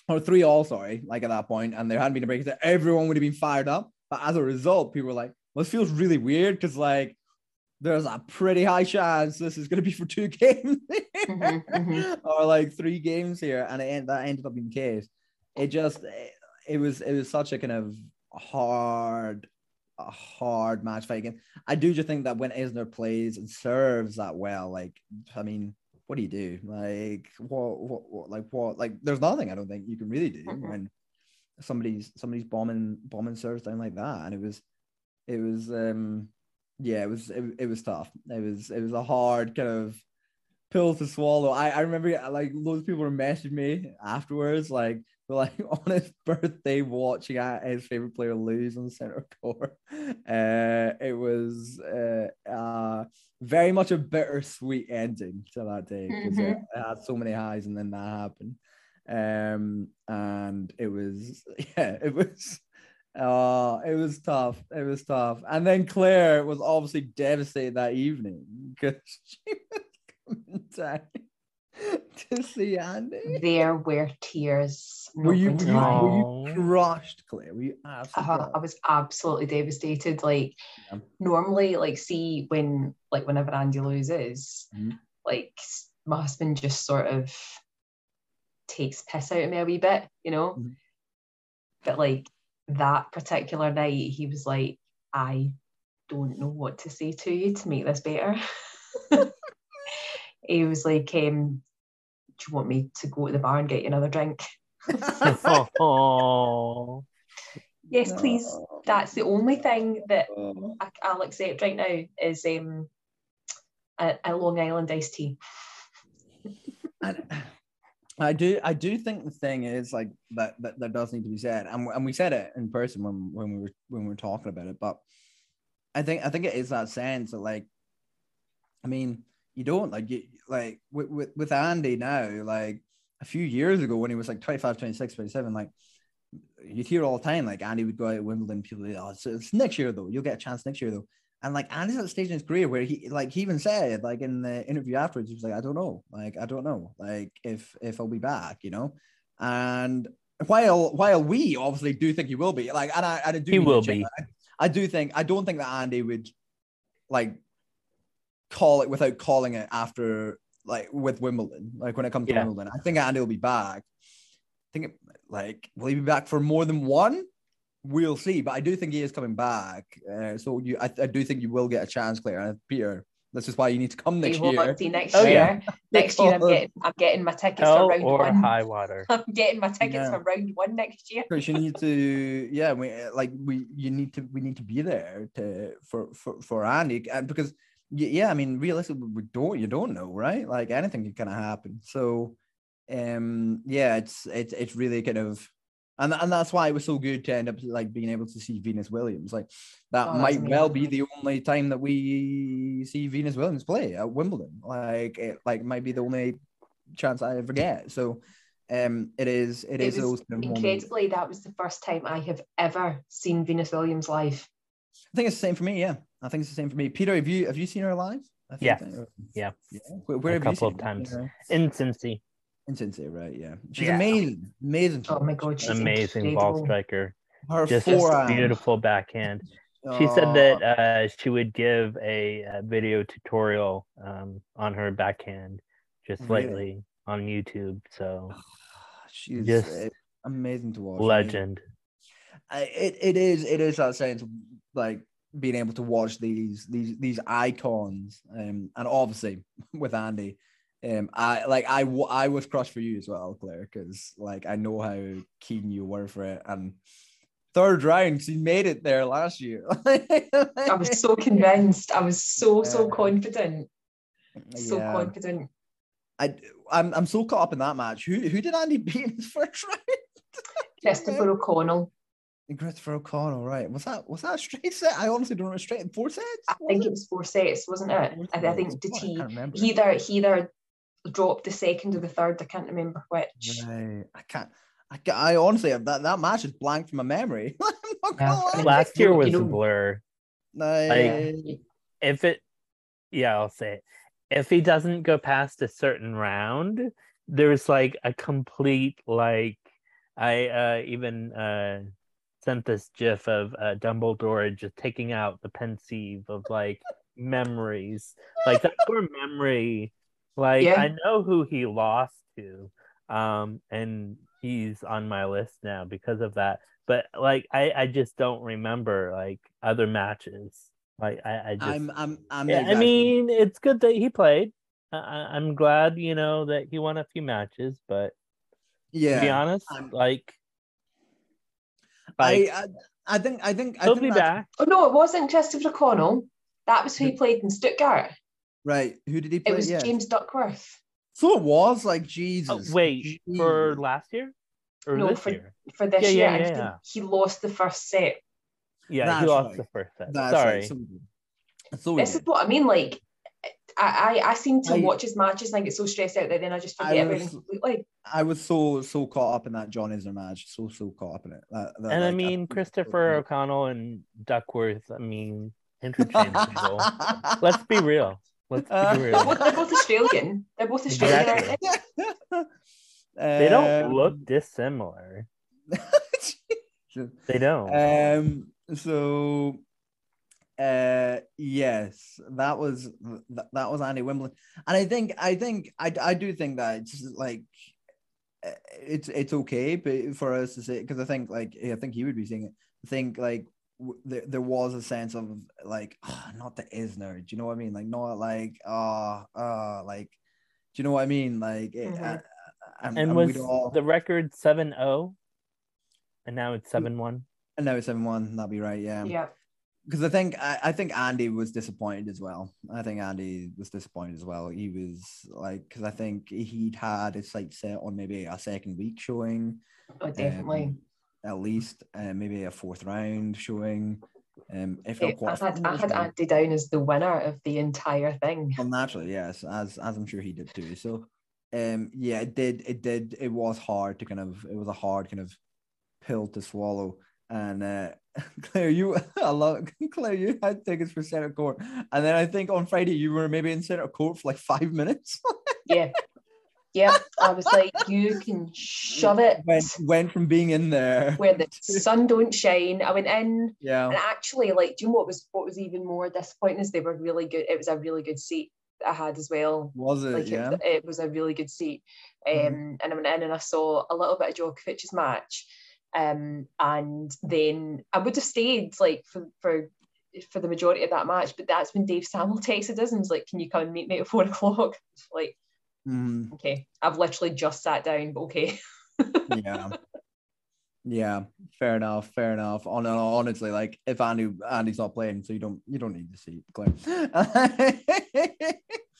or three all sorry, like at that point, and there hadn't been a break, that everyone would have been fired up. But as a result, people were like, "Well, this feels really weird because like." There's a pretty high chance this is going to be for two <laughs> games Mhm, mhm. <laughs> or like three games here, and it, that ended up being the case. It just it, it was it was such a kind of hard, a hard match fight again. I do just think that when Isner plays and serves that well, like I mean, what do you do? Like what what, what like what like there's nothing I don't think you can really do Mhm. when somebody's somebody's bombing bombing serves down like that, and it was it was um yeah it was it, it was tough. It was it was a hard kind of pill to swallow. I, I remember like loads of people were messaging me afterwards, like <laughs> like on his birthday watching at his favorite player lose on the center <laughs> court. Uh, it was uh, uh, very much a bittersweet ending to that day because it, it had so many highs and then that happened. Um, and it was <laughs> yeah, it was uh it was tough. It was tough. And then Claire was obviously devastated that evening because <laughs> she was coming down <laughs> to see Andy. There were tears. Were you, were you, were you crushed, Claire? Were you absolutely Uh, I was absolutely devastated. Like Yeah. normally, like see when like whenever Andy loses, Mhm. like my husband just sort of takes piss out of me a wee bit, you know. Mhm. But like that particular night, he was like, I don't know what to say to you to make this better. <laughs> he was like, um, do you want me to go to the bar and get you another drink? oh, <laughs> Yes, please. That's the only thing that. I, I'll accept right now is um a, a Long Island iced tea. And I do, I do think the thing is like that, that, that does need to be said, and, and we said it in person when, when we were when we were talking about it. But I think I think it is that sense that like, I mean, you don't like you like with, with with Andy now, like a few years ago when he was like 25, 26, 27, like you'd hear all the time like Andy would go out at Wimbledon, people oh, it's, it's next year though, you'll get a chance next year though. And like Andy's at a stage in his career where he like he even said like in the interview afterwards, he was like, I don't know, like I don't know, like if if I'll be back, you know. And while while we obviously do think he will be, like and I, I do He will be. I, I do think I don't think that Andy would like call it without calling it after like with Wimbledon, like when it comes to Yeah. Wimbledon. I think Andy will be back. I think it, like will he be back for more than one? We'll see, but I do think he is coming back. Uh, so you, I, I do think you will get a chance, Claire. And Peter, this is why you need to come next You year. see next Oh, year. yeah. Next year I'm getting I'm getting my tickets for round or one. high water. <laughs> I'm getting my tickets Yeah. for round one next year. Because you need to, yeah, we like we you need to we need to be there to for for for Andy, and because y- yeah, I mean realistically we don't you don't know right, like anything can kind of happen. So, um, yeah, it's it's it's really kind of. And, and that's why it was so good to end up like being able to see Venus Williams. Like that Oh, might well be the only time that we see Venus Williams play at Wimbledon. Like it like might be the only chance I ever get. So um it is it It is those of moments. incredibly that was the first time I have ever seen Venus Williams live. I think it's the same for me. Yeah, I think it's the same for me. Peter, have you have you seen her live? I think Yes. that- Yeah. yeah. Where, where A have you couple seen of her? times. Yeah. In Cincy, In Cincy, right? Yeah, she's Yeah. amazing, amazing. Oh my. God, she's amazing ball striker. Her Just forehand. beautiful backhand. She said that Oh, uh, she would give a, uh video tutorial um, on her backhand just Really? lately on YouTube. So <sighs> she's just amazing to watch. I mean, legend. It, it is it is that sense of like being able to watch these these these icons um and obviously <laughs> with Andy um I like I I was crushed for you as well Claire because like I know how keen you were for it and third round she made it there last year <laughs> I was so convinced. I was so, so confident. So Yeah. confident. I I'm I'm so caught up in that match who who did Andy beat in his <laughs> first round Christopher O'Connell. Christopher O'Connell, right? Was that was that a straight set? I honestly don't remember straight four sets. I think it? it was four sets, wasn't it? Four I, I think did he he either he either dropped the second or the third. I can't remember which. Right. I can't. I, ca- I honestly that that match is blank from my memory. <laughs> I'm not gonna Yeah. Last year was you a know- blur. Like, If it, yeah, I'll say it. If he doesn't go past a certain round, there's like a complete like I uh even uh sent this gif of uh, Dumbledore just taking out the pensieve of like memories. Like that poor memory. Like Yeah. I know who he lost to. Um and he's on my list now because of that. But like I, I just don't remember like other matches. Like I, I just I'm I'm I'm. yeah, I mean, it's good that he played. I, I'm glad, you know, that he won a few matches. But yeah. to be honest, I'm- like, like I, I I think I think I he'll think be that's- back. Oh no, it wasn't Christopher O'Connell. That was who he played in Stuttgart. Right. Who did he play? It was yeah. James Duckworth. So it was like Oh, Jesus. wait, for last year or No, this for- year? For this Yeah, year, yeah, yeah, he- yeah. he lost the first set. Yeah, That's he lost right. the first set. That's Sorry. right. So, so we This is what I mean. Like, I I, I seem to I- watch his matches and I get so stressed out that then I just I forget was- everything completely. I was so so caught up in that John Isner match. So so caught up in it. That, that, and I mean, think- Christopher O'Connell and Duckworth. I mean, interchangeable. <laughs> Let's be real. Let's be They're real. both, they're both Australian. They're both Australian. Exactly. <laughs> They don't Um, look dissimilar. <laughs> They don't. um so uh yes that was that, that was andy wimbledon and i think i think i i do think that it's like uh, it's it's okay but for us to say because i think like i think he would be saying it. I think like w- there, there was a sense of like ah, not the isner. Do you know what i mean? Like not like uh uh like do you know what i mean? Like it- Mhm. uh, and, and and was we'd all the record 7-0 and now it's 7-1 and now it's 7-1 that'd be right yeah? Yeah. Because I think I, I think Andy was disappointed as well. I think Andy was disappointed as well. He was like because I think he'd had his sight set on maybe a second week showing, Oh, definitely. um, at least, uh, maybe a fourth round showing. Um, if not I quite. had I had Andy down as the winner of the entire thing. Well, naturally, yes, as as I'm sure he did too. So, um, yeah, it did, it did, it was hard to kind of, it was a hard kind of pill to swallow. And uh, <laughs> Claire, you, <laughs> I love <laughs> Claire, you had tickets for center court, and then I think on Friday you were maybe in center court for like five minutes. Yeah. Yeah. I was like, you can shove it went went from being in there. where the sun don't shine. I went in yeah, and actually like do you know what was what was even more disappointing is they were really good. It was a really good seat I had as well. was it? Like yeah, it, it was a really good seat. Um, Mhm. and I went in and I saw a little bit of Djokovic's match. Um, and then I would have stayed like for for for the majority of that match, but that's when Dave Sammel <laughs> texted us and was like, "Can you come and meet me at four <laughs> o'clock?" <laughs> Like, Mhm. okay, I've literally just sat down, but okay. yeah. Yeah, fair enough, fair enough. On honestly, like if Andy Andy's not playing, so you don't you don't need to see it, Claire.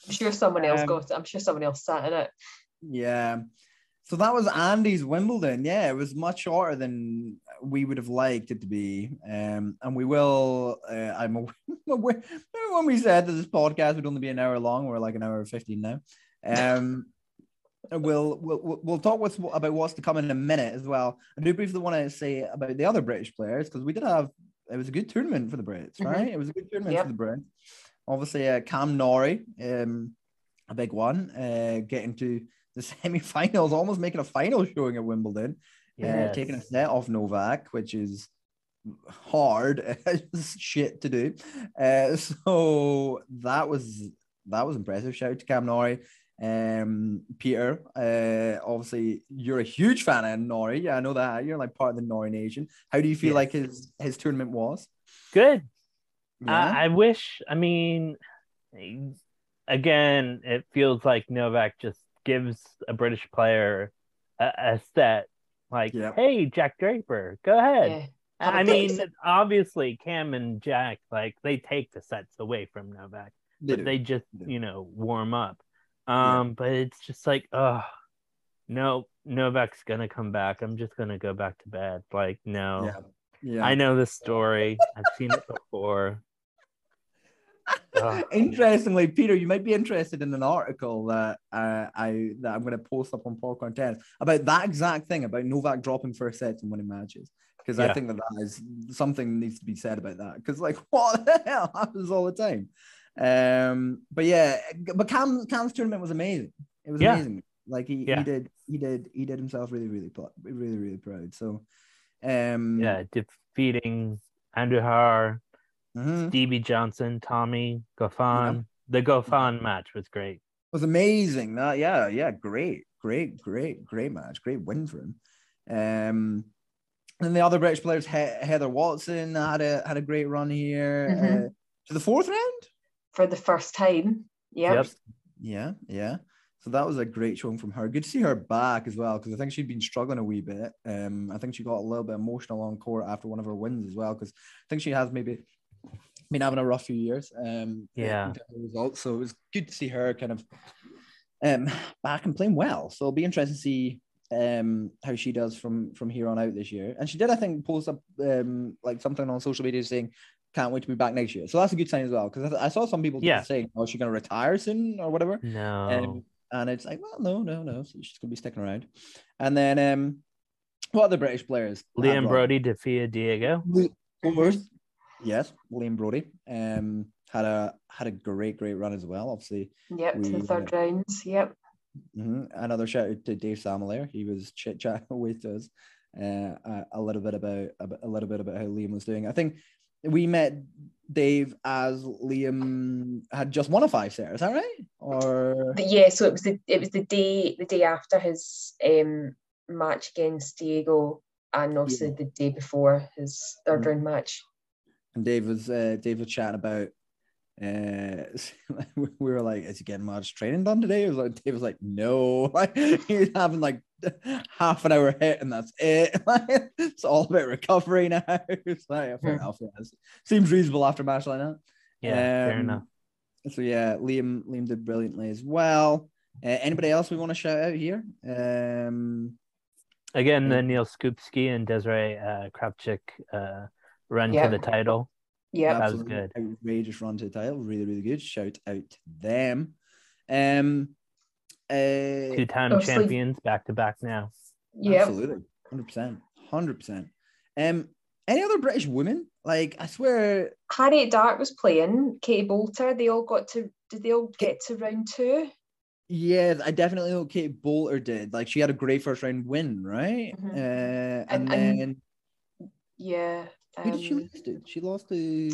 I'm sure someone else Um, got it. I'm sure someone else sat in it. Yeah. So that was Andy's Wimbledon. Yeah, it was much shorter than we would have liked it to be. Um, and we will. Uh, I'm <laughs> aware, remember when we said that this podcast would only be an hour long. We're like an hour and fifteen now. Um, we'll we'll we'll- talk what's about what's to come in a minute as well. I do briefly want to say about the other British players because we did have it was a good tournament for the Brits, Mhm. right? It was a good tournament Yep. for the Brits. Obviously, uh, Cam Norrie, um, a big one, uh, getting to the <laughs> semi-finals, almost making a final showing at Wimbledon, uh, taking a set off Novak, which is hard <laughs> shit to do. Uh, <laughs> so that was that was impressive. Shout out to Cam Norrie. Um, Peter, uh, obviously you're a huge fan of Norrie. Yeah, I know that. You're like part of the Norrie Nation. How do you feel Yes. like his his tournament was? good Yeah. I, I wish i mean again it feels like novak just gives a british player a, a set like Yep. hey jack draper go ahead Yeah. Have a i taste. mean obviously cam and jack like they take the sets away from novak They but do. they just They you know warm up Yeah. um but it's just like oh no novak's gonna come back i'm just gonna go back to bed like no yeah. Yeah. I know this story. I've seen it before. Ugh. <laughs> Interestingly, Peter, you might be interested in an article that uh, I that I'm going to post up on Popcorn Tennis about that exact thing about Novak dropping first sets and winning matches. Because I think that that is something needs to be said about that. Because like, <laughs> what the hell happens all the time? Um, but yeah, but Cam Cam's tournament was amazing. It was Yeah. amazing. Like he, Yeah. he did he did he did himself really really really really proud. So, um, Yeah, defeating Andujar, mhm. Stevie Johnson, Tommy, Goffin. The Goffin match was great. was amazing. That yeah, yeah, great, great, great, great match, great win for him. Um, and the other British players, he- Heather Watson had a had a great run here Mhm. uh, to the fourth round. For the first time. Yep. Yep. Yeah, yeah. So that was a great showing from her. Good to see her back as well because I think she'd been struggling a wee bit. Um, I think she got a little bit emotional on court after one of her wins as well because I think she has maybe been having a rough few years. Um, Yeah. in terms of results. So it was good to see her kind of um back and playing well. So it'll be interesting to see um how she does from from here on out this year. And she did, I think, post up um like something on social media saying can't wait to be back next year. So that's a good sign as well because I, I saw some people Yeah. saying, "Oh, she's going to retire soon or whatever?" No. Um, and it's like, well, no, no, no. So she's gonna be sticking around. And then um what other British players? Liam? Broady defeated Diego. Of course. Yes, Liam Broady. Um had a had a great, great run as well. Obviously. Yep. To We, the third rounds. Yep. hmm Another shout out to Dave Samalair. He was chit chatting <laughs> with us uh, a, a little bit about a, little bit about how Liam was doing. I think we met Dave as Liam had just won a five set. Is that right? Or yeah, so it was the it was the day the day after his um match against Diego and obviously Yeah. the day before his 3rd Mhm. round match. And Dave was uh, Dave was chatting about. Uh, <laughs> we were like, "Is he getting much training done today?" It was like Dave was like, "No, <laughs> like he's having like <laughs> half an hour hit, and that's it. Like, it's all about recovery now." It's like, fair Hmm. enough. Yeah. Seems reasonable after a match like that. Yeah, fair Um, enough. So yeah, Liam Liam did brilliantly as well. Uh, anybody else we want to shout out here? Um, Again, yeah. the Neil Skupski and Desirae uh, Krawczyk uh, run Yeah. to the title. Yeah, That was absolutely good. Outrageous run to the title, really really good. Shout out to them. Um, uh, Two-time Obviously- champions back to back now. Yeah. Absolutely. 100%. 100%. Um, any other British women? Like, I swear, Harriet Dart was playing, Katie Boulter, they all got to did they all get to round two? yeah, I definitely know Kate Boulter did. Like, she had a great first round win, right? Mhm. Uh, and, And- and- then, Yeah. Who did she um, lose to? She lost to.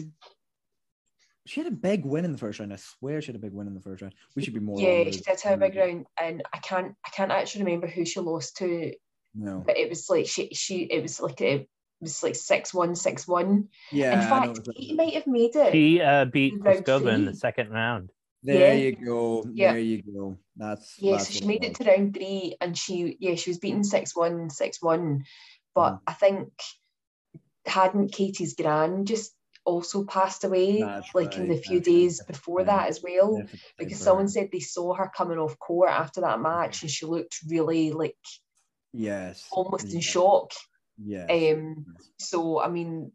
She had a big win in the first round. I swear she had a big win in the first round. We should be more. yeah, she did have a big round and I can't I can't actually remember who she lost to, No. but it was like she she it was like it was like six one, six one. Yeah. In fact, it was Katie like- might have made it. She uh, beat Round Pliskova in the second round. there yeah. you go. Yeah. There you go. That's Yeah, that's so she made was. it to round three and she yeah, she was beaten six one, six one. But Mm. I think hadn't Katie's gran just also passed away That's like in the few that's days that's before right. that as well. Definitely Because someone said they saw her coming off court after that match and she looked really like yes. almost in shock. Yes. Um so I mean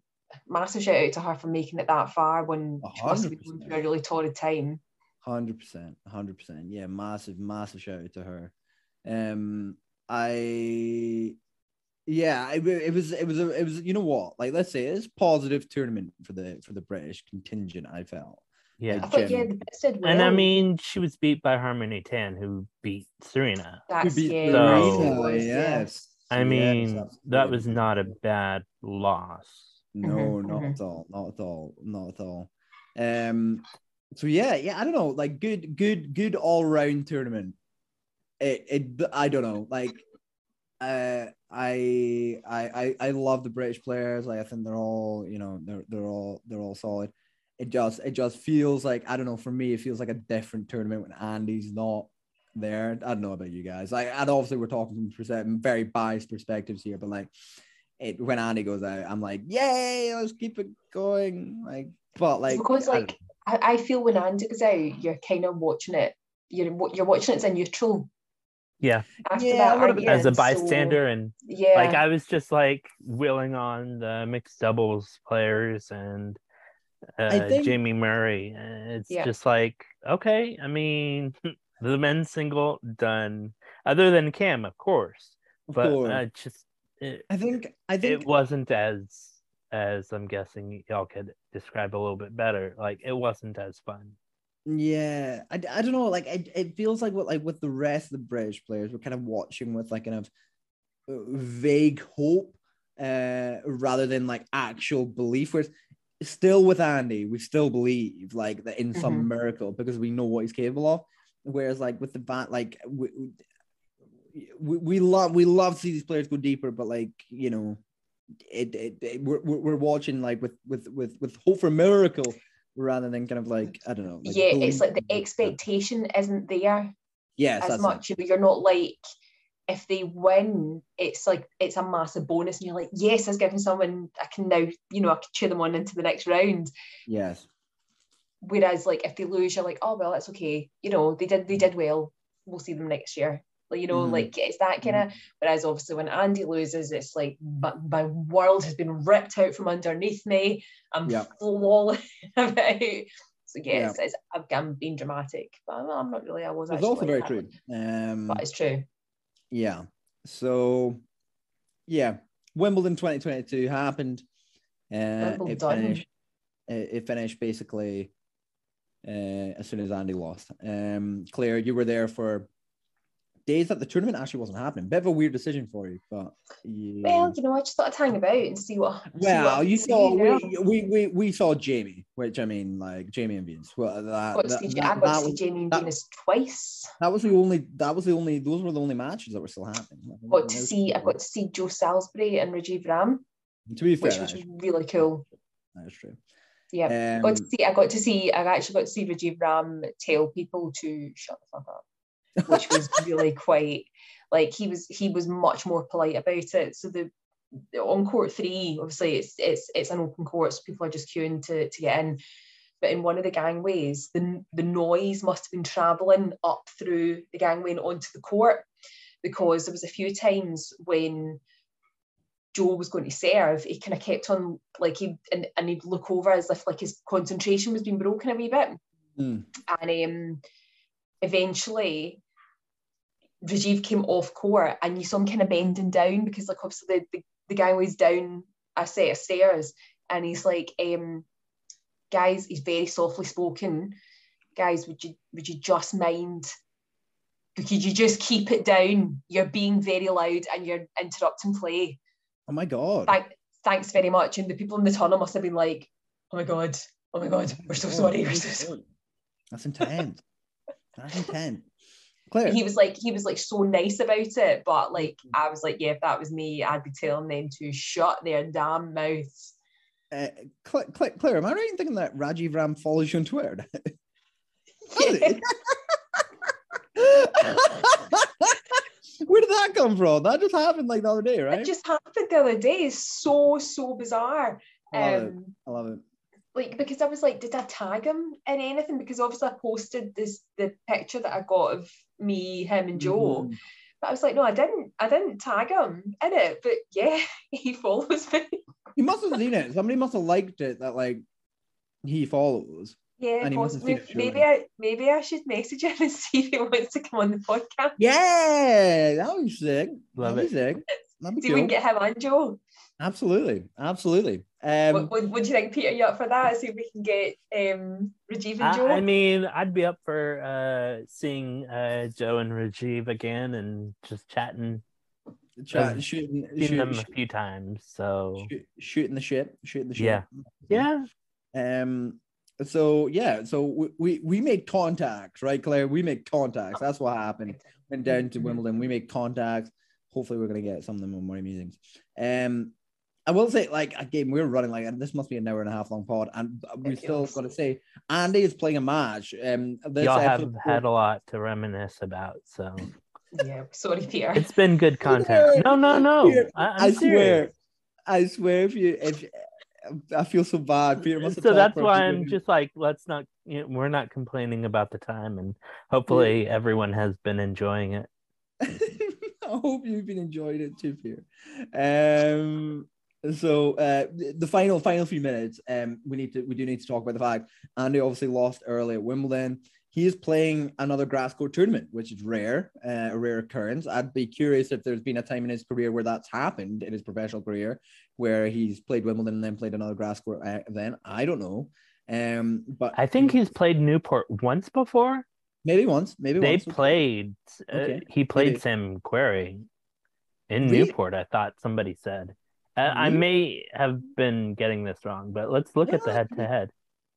massive shout out to her for making it that far when A she must have been going through a really torrid time. Hundred percent, hundred percent. Yeah, massive, massive shout out to her. Um, I, yeah, it, it was, it was, a, it was. You know what? Like, let's say it's positive tournament for the for the British contingent. I felt. Yeah. I thought yeah, the bits did well. And I mean, she was beat by Harmony Tan, who beat Serena. that's Who beat yeah, So- that's Serena, what it was, yeah. yes. I Yes, mean, that was not a bad loss. No, Mhm, not mhm. at all. Not at all. Not at all. Um. So yeah, yeah. I don't know. Like good, good, good all round tournament. It, it. I don't know. Like, uh, I, I, I, I love the British players. Like, I think they're all, you know, they're they're all they're all solid. It just it just feels like I don't know. For me, it feels like a different tournament when Andy's not there. I don't know about you guys. Like, and obviously we're talking from very biased perspectives here, but like it when Andy goes out, I'm like, yay, let's keep it going. Like, but like because I like I, I feel when Andy goes out, you're kind of watching it. You're you're watching it as a neutral. Yeah. After Yeah, that, I would've aren't been- you? As a So, bystander and yeah. like I was just like willing on the mixed doubles players and uh, think- Jamie Murray. It's Yeah. just like okay. I mean, <laughs> the men's single done. Other than Cam, of course, Of but course. uh, just it, I think I think it wasn't as as I'm guessing y'all could describe a little bit better. Like it wasn't as fun. Yeah, I, I don't know. Like it, it feels like what like with the rest of the British players, we're kind of watching with like kind of uh, vague hope, uh, rather than like actual belief. Whereas still with Andy, we still believe like that in some Mhm. miracle because we know what he's capable of. Whereas like with the bat, like we, we, we love we love to see these players go deeper, but like you know, it, it, it we're, we're we're watching like with with with with hope for miracle rather than kind of like I don't know. Like yeah, it's like the expectation isn't there Yes, as much. You know, you're not like if they win, it's like it's a massive bonus, and you're like, yes, it's giving someone I can now, you know, I can cheer them on into the next round. Yes. Whereas, like, if they lose, you're like, oh well, that's okay. You know, they did they mm. did well. We'll see them next year. You know, Mhm. like it's that kind of. Whereas, obviously, when Andy loses, it's like my, my world has been ripped out from underneath me. I'm Yeah. falling <laughs> about. So Yeah. yes, it's, I'm, being dramatic, but I'm, I'm not really. I was. It's also very true. Um, But it's true. yeah. So, yeah, Wimbledon 2022 happened. Uh, it finished. It, it finished basically uh, as soon as Andy lost. Um, Claire, you were there for days that the tournament actually wasn't happening. Bit of a weird decision for you, but yeah. Well, you know, I just thought I'd hang about and see what. see what Well, you saw we, we we we saw Jamie, which I mean, like Jamie and Venus. Well, that I got that, see, that, I got that to see was, Jamie and that- Venus twice. that was the only that was the only those were the only matches that were still happening. I got to see I got to see Joe Salisbury and Rajiv Ram, to be fair, which was really cool. that is true. Yeah. Um, got to see I got to see I actually got to see Rajiv Ram tell people to shut the fuck up, which was really quite like he was he was much more polite about it. So the on court three, obviously it's it's it's an open court, so people are just queuing to, to get in. But in one of the gangways, the the noise must have been travelling up through the gangway and onto the court because there was a few times when Joe was going to serve, he kind of kept on like he and, and he'd look over as if like his concentration was being broken a wee bit. Mm. And um, eventually Rajiv came off court and you saw him kind of bending down because like obviously the, the, the guy was down a set of stairs and he's like, um, guys, he's very softly spoken. Guys, would you would you just mind could you just keep it down? You're being very loud and you're interrupting play. Oh my god! Thank, thanks very much. And the people in the tunnel must have been like, oh my God, oh my God, we're so Oh, sorry. We're so sorry. That's intense. Intense. Claire, He was like, he was like so nice about it. But like, I was like, yeah, if that was me, I'd be telling them to shut their damn mouths. uh, Cla- Cla- Claire, am I right in thinking that Rajiv Ram follows you on Twitter? Yeah. <laughs> Where did that come from? That just happened like the other day, right? It just happened the other day. It's so, so bizarre. I love it. Um, I love it. Like because I was like, did I tag him in anything? Because obviously I posted this the picture that I got of me, him, and Joe. Mhm. But I was like, no, I didn't. I didn't tag him in it. But yeah, <laughs> he follows me. He must have seen it. Somebody must have liked it that like he follows. Yeah, And he must have possibly. seen it, maybe. I maybe I should message him and <laughs> see if he wants to come on the podcast. Yeah, that would be sick. Love That'd be it. sick. That'd be See if we can get him and Joe. Absolutely, absolutely. Um, what, what, what do you think, Peter? You up for that? See if we can get um Rajiv and Joe. I, I mean, I'd be up for uh, seeing uh, Joe and Rajiv again and just chatting, chat, I've shooting, seen shoot- them a few times. So shoot- shooting the shit, shooting the shit. Yeah. yeah, Um. So yeah. So we, we we made contacts, right, Claire? We make contacts. That's what happened. Went down to. Wimbledon. We make contacts. Hopefully, we're gonna get some of them on more meetings. Um. I will say, like again, we're running like this must be an hour and a half long pod, and we It still feels. got to say Andy is playing a match. Um, this y'all have episode- had a lot to reminisce about. So Yeah, sorry, Peter. it's been good <laughs> content. No, no, no. Peter, I, I'm I swear, I swear, if you, if I feel so bad, Peter must so that's why I'm just like, let's not. You know, we're not complaining about the time, and hopefully everyone has been enjoying it. <laughs> I hope you've been enjoying it too, Peter. Um, so uh, the final final few minutes, um, we need to we do need to talk about the fact Andy obviously lost early at Wimbledon. He is playing another grass court tournament, which is rare, uh, a rare occurrence. I'd be curious if there's been a time in his career where that's happened in his professional career, where he's played Wimbledon and then played another grass court uh, event. I don't know. Um, but I think he's played Newport once before. maybe once, maybe They once. played. Uh, Okay. he played Maybe. Sam Querrey in Really? Newport. I thought somebody said. I may have been getting this wrong, but let's look at the head to head.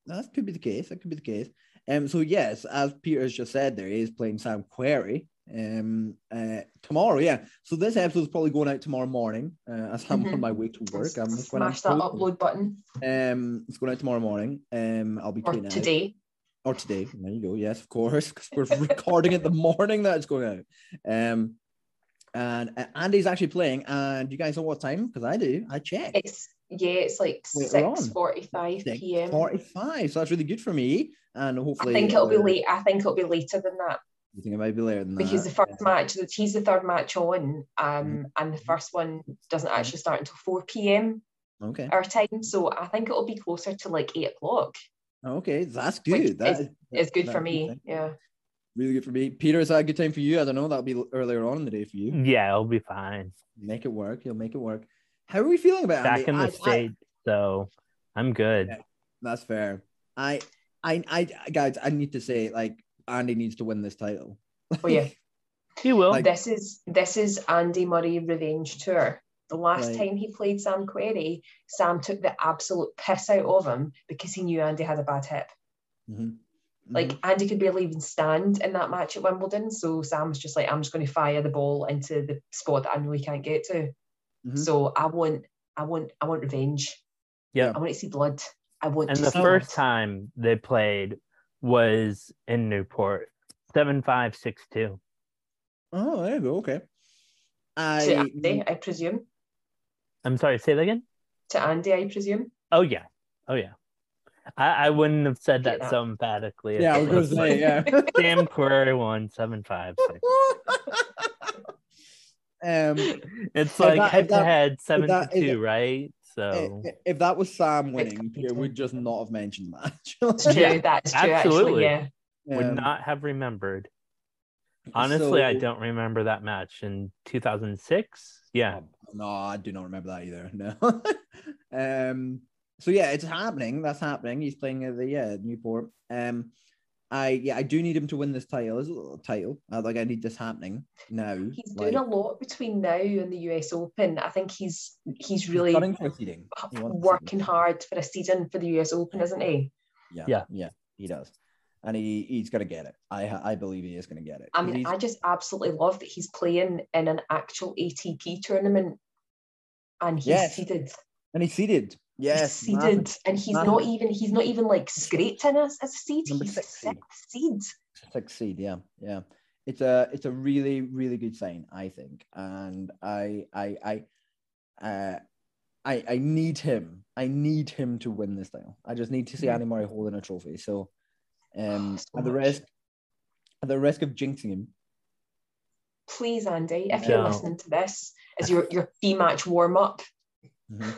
That could be the case. That could be the case. Um, so yes, as Peter has just said, there is he is playing Sam Querrey. Um, uh, tomorrow, yeah. So this episode is probably going out tomorrow morning. Uh, as I'm on Mhm. my way to work. I'm just when I'm Smash that posting. upload button. Um, it's going out tomorrow morning. Um, I'll be Or tweeting it out. today. or today. There you go. Yes, of course, because we're recording it the <laughs> morning that it's going out. Um, and uh, Andy's actually playing. And you guys know what time? Because I do. I check. It's yeah, it's like six forty-five p.m. Forty-five. So that's really good for me. And hopefully, I think it'll be uh, late. I think it'll be later than that You think it might be later than because that? Because the first match, he's the third match on, um, Mhm. and the first one doesn't actually start until four p.m. Okay. our time. So I think it'll be closer to like eight o'clock. Okay. That's good. That is- It's good for me. thing. Yeah. Really good for me. Peter, is that a good time for you? I don't know. That'll be earlier on in the day for you. Yeah, it'll be fine. Make it work. You'll make it work. How are we feeling about Back Andy? in the I- I- state, so I'm good. Yeah. That's fair. I, I, I, guys, I need to say, like, Andy needs to win this title. Oh yeah. <laughs> He will. Like- this is this is Andy Murray revenge tour. The last Right. time he played Sam Querrey, Sam took the absolute piss out of him because he knew Andy had a bad hip. Mhm. Like Mhm. Andy could barely even stand in that match at Wimbledon. So Sam was just like, I'm just going to fire the ball into the spot that I know he can't get to. Mhm. So I want, I want, I want revenge. Yeah. I want to see blood. I want and to the see first blood. time they played was in Newport, seven five six two. oh, there you go. Okay. to Andy, I presume. I'm sorry, say that again. To Andy, I presume. Oh yeah, oh yeah. I, I wouldn't have said that that. so emphatically. yeah, I it was gonna say, yeah. <laughs> Sam Querrey one seven five six. <laughs> um, It's like that- head to that- head seven that- to two, right? So i- if that was Sam winning, could be Peter too. would just not have mentioned that. <laughs> It's true. Yeah, That's true. absolutely. Actually, yeah. would Um, not have remembered. Honestly, I don't remember that match in 2006. Yeah, No, I do not remember that either. No. um. So yeah, it's happening. That's happening. He's playing at the yeah Newport. Um. I yeah, I do need him to win this title. It's a little title. I like I need this happening now. He's like, doing a lot between now and the US Open. I think he's he's he's really gunning for. He working hard for a season for the US Open, isn't he? Yeah, Yeah. yeah, he does, and he he's gonna get it. I I believe he is gonna get it. I mean, I just absolutely love that he's playing in an actual ATP tournament and he's Yes. seeded. and he's seeded. Yes, he's seeded, and he's massive. not even he's not even like scraped in as, as a seed. Number he's six seed. sixth seed. succeed yeah yeah it's a it's a really really good sign i think and i i i uh i i need him i need him to win this title i just need to see andy murray holding a trophy so um So at the risk at the risk of jinxing him Please, Andy, if you're No. listening to this, as your your fee match warm up, mhm,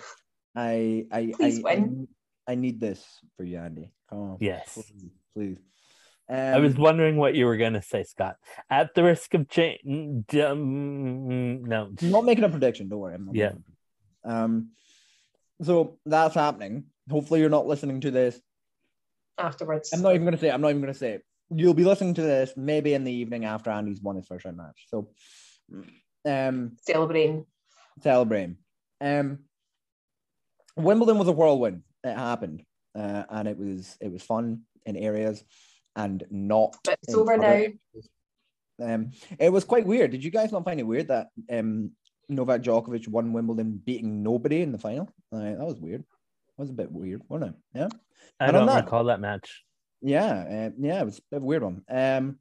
i i Please I, I, win. I need this for you andy come on yes. please, please. I was Um, wondering what you were gonna say, Scott. At the risk of change, no. I'm not making a prediction. Don't worry. I'm not Yeah. making a prediction. Um, so that's happening. Hopefully, you're not listening to this. afterwards. I'm not even gonna say. It. I'm not even gonna say. It. You'll be listening to this maybe in the evening after Andy's won his first round match. So, um, celebrating. celebrate. Um, Wimbledon was a whirlwind. It happened, uh, and it was it was fun in areas, and not. But it's over other now. Um, it was quite weird. Did you guys not find it weird that um Novak Djokovic won Wimbledon beating nobody in the final? Uh, that was weird. That was a bit weird, wasn't it? Yeah, I And don't that- recall that match. yeah, uh, yeah. It was a bit of a weird one. Um,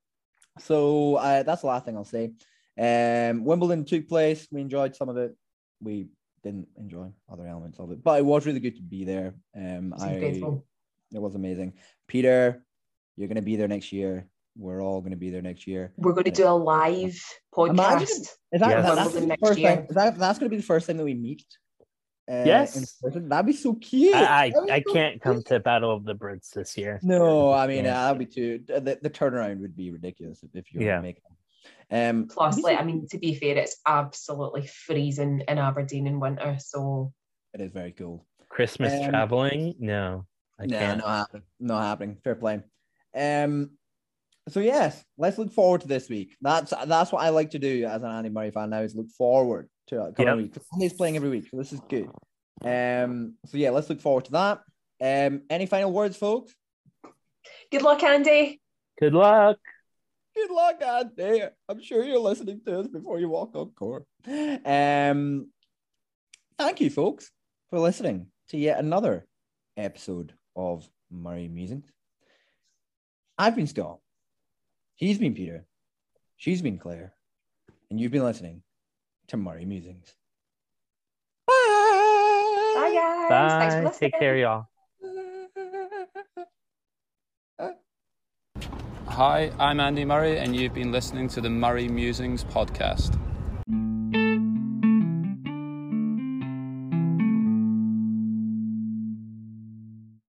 so uh, that's the last thing I'll say. Um, Wimbledon took place. We enjoyed some of it. We didn't enjoy other elements of it, but it was really good to be there. Um, It's I incredible. it was amazing. Peter, you're gonna be there next year. We're all gonna be there next year. We're going to do a live podcast. Imagine- Is that, Yes. that- that's, the next first year. time, is that that's going to be the first time that we meet? Uh, Yes. That'd be so cute. I, That'd be I, I can't come to Battle of the Brits this year. No, I mean Yeah. uh, that'd be too. The, the turnaround would be ridiculous if, if you were Yeah. make it. Um, Plus, like, I mean, to be fair, it's absolutely freezing in Aberdeen in winter. So it is very cool. Christmas Um, traveling? No, I no, can't. not happening. Not happening. Fair play. Um, so yes, let's look forward to this week. That's that's what I like to do as an Andy Murray fan now is look forward to a coming Yep. week. He's playing every week, so this is good. Um, so yeah, let's look forward to that. Um, any final words, folks? good luck, Andy. Good luck. Good luck, Andy. I'm sure you're listening to us before you walk on court. Um, thank you, folks, for listening to yet another episode of Murray Musings. I've been Scott. He's been Peter. She's been Claire. And you've been listening to Murray Musings. Bye. Bye, guys. Thanks for Bye. listening. Take care, y'all. Hi, I'm Andy Murray, and you've been listening to the Murray Musings podcast.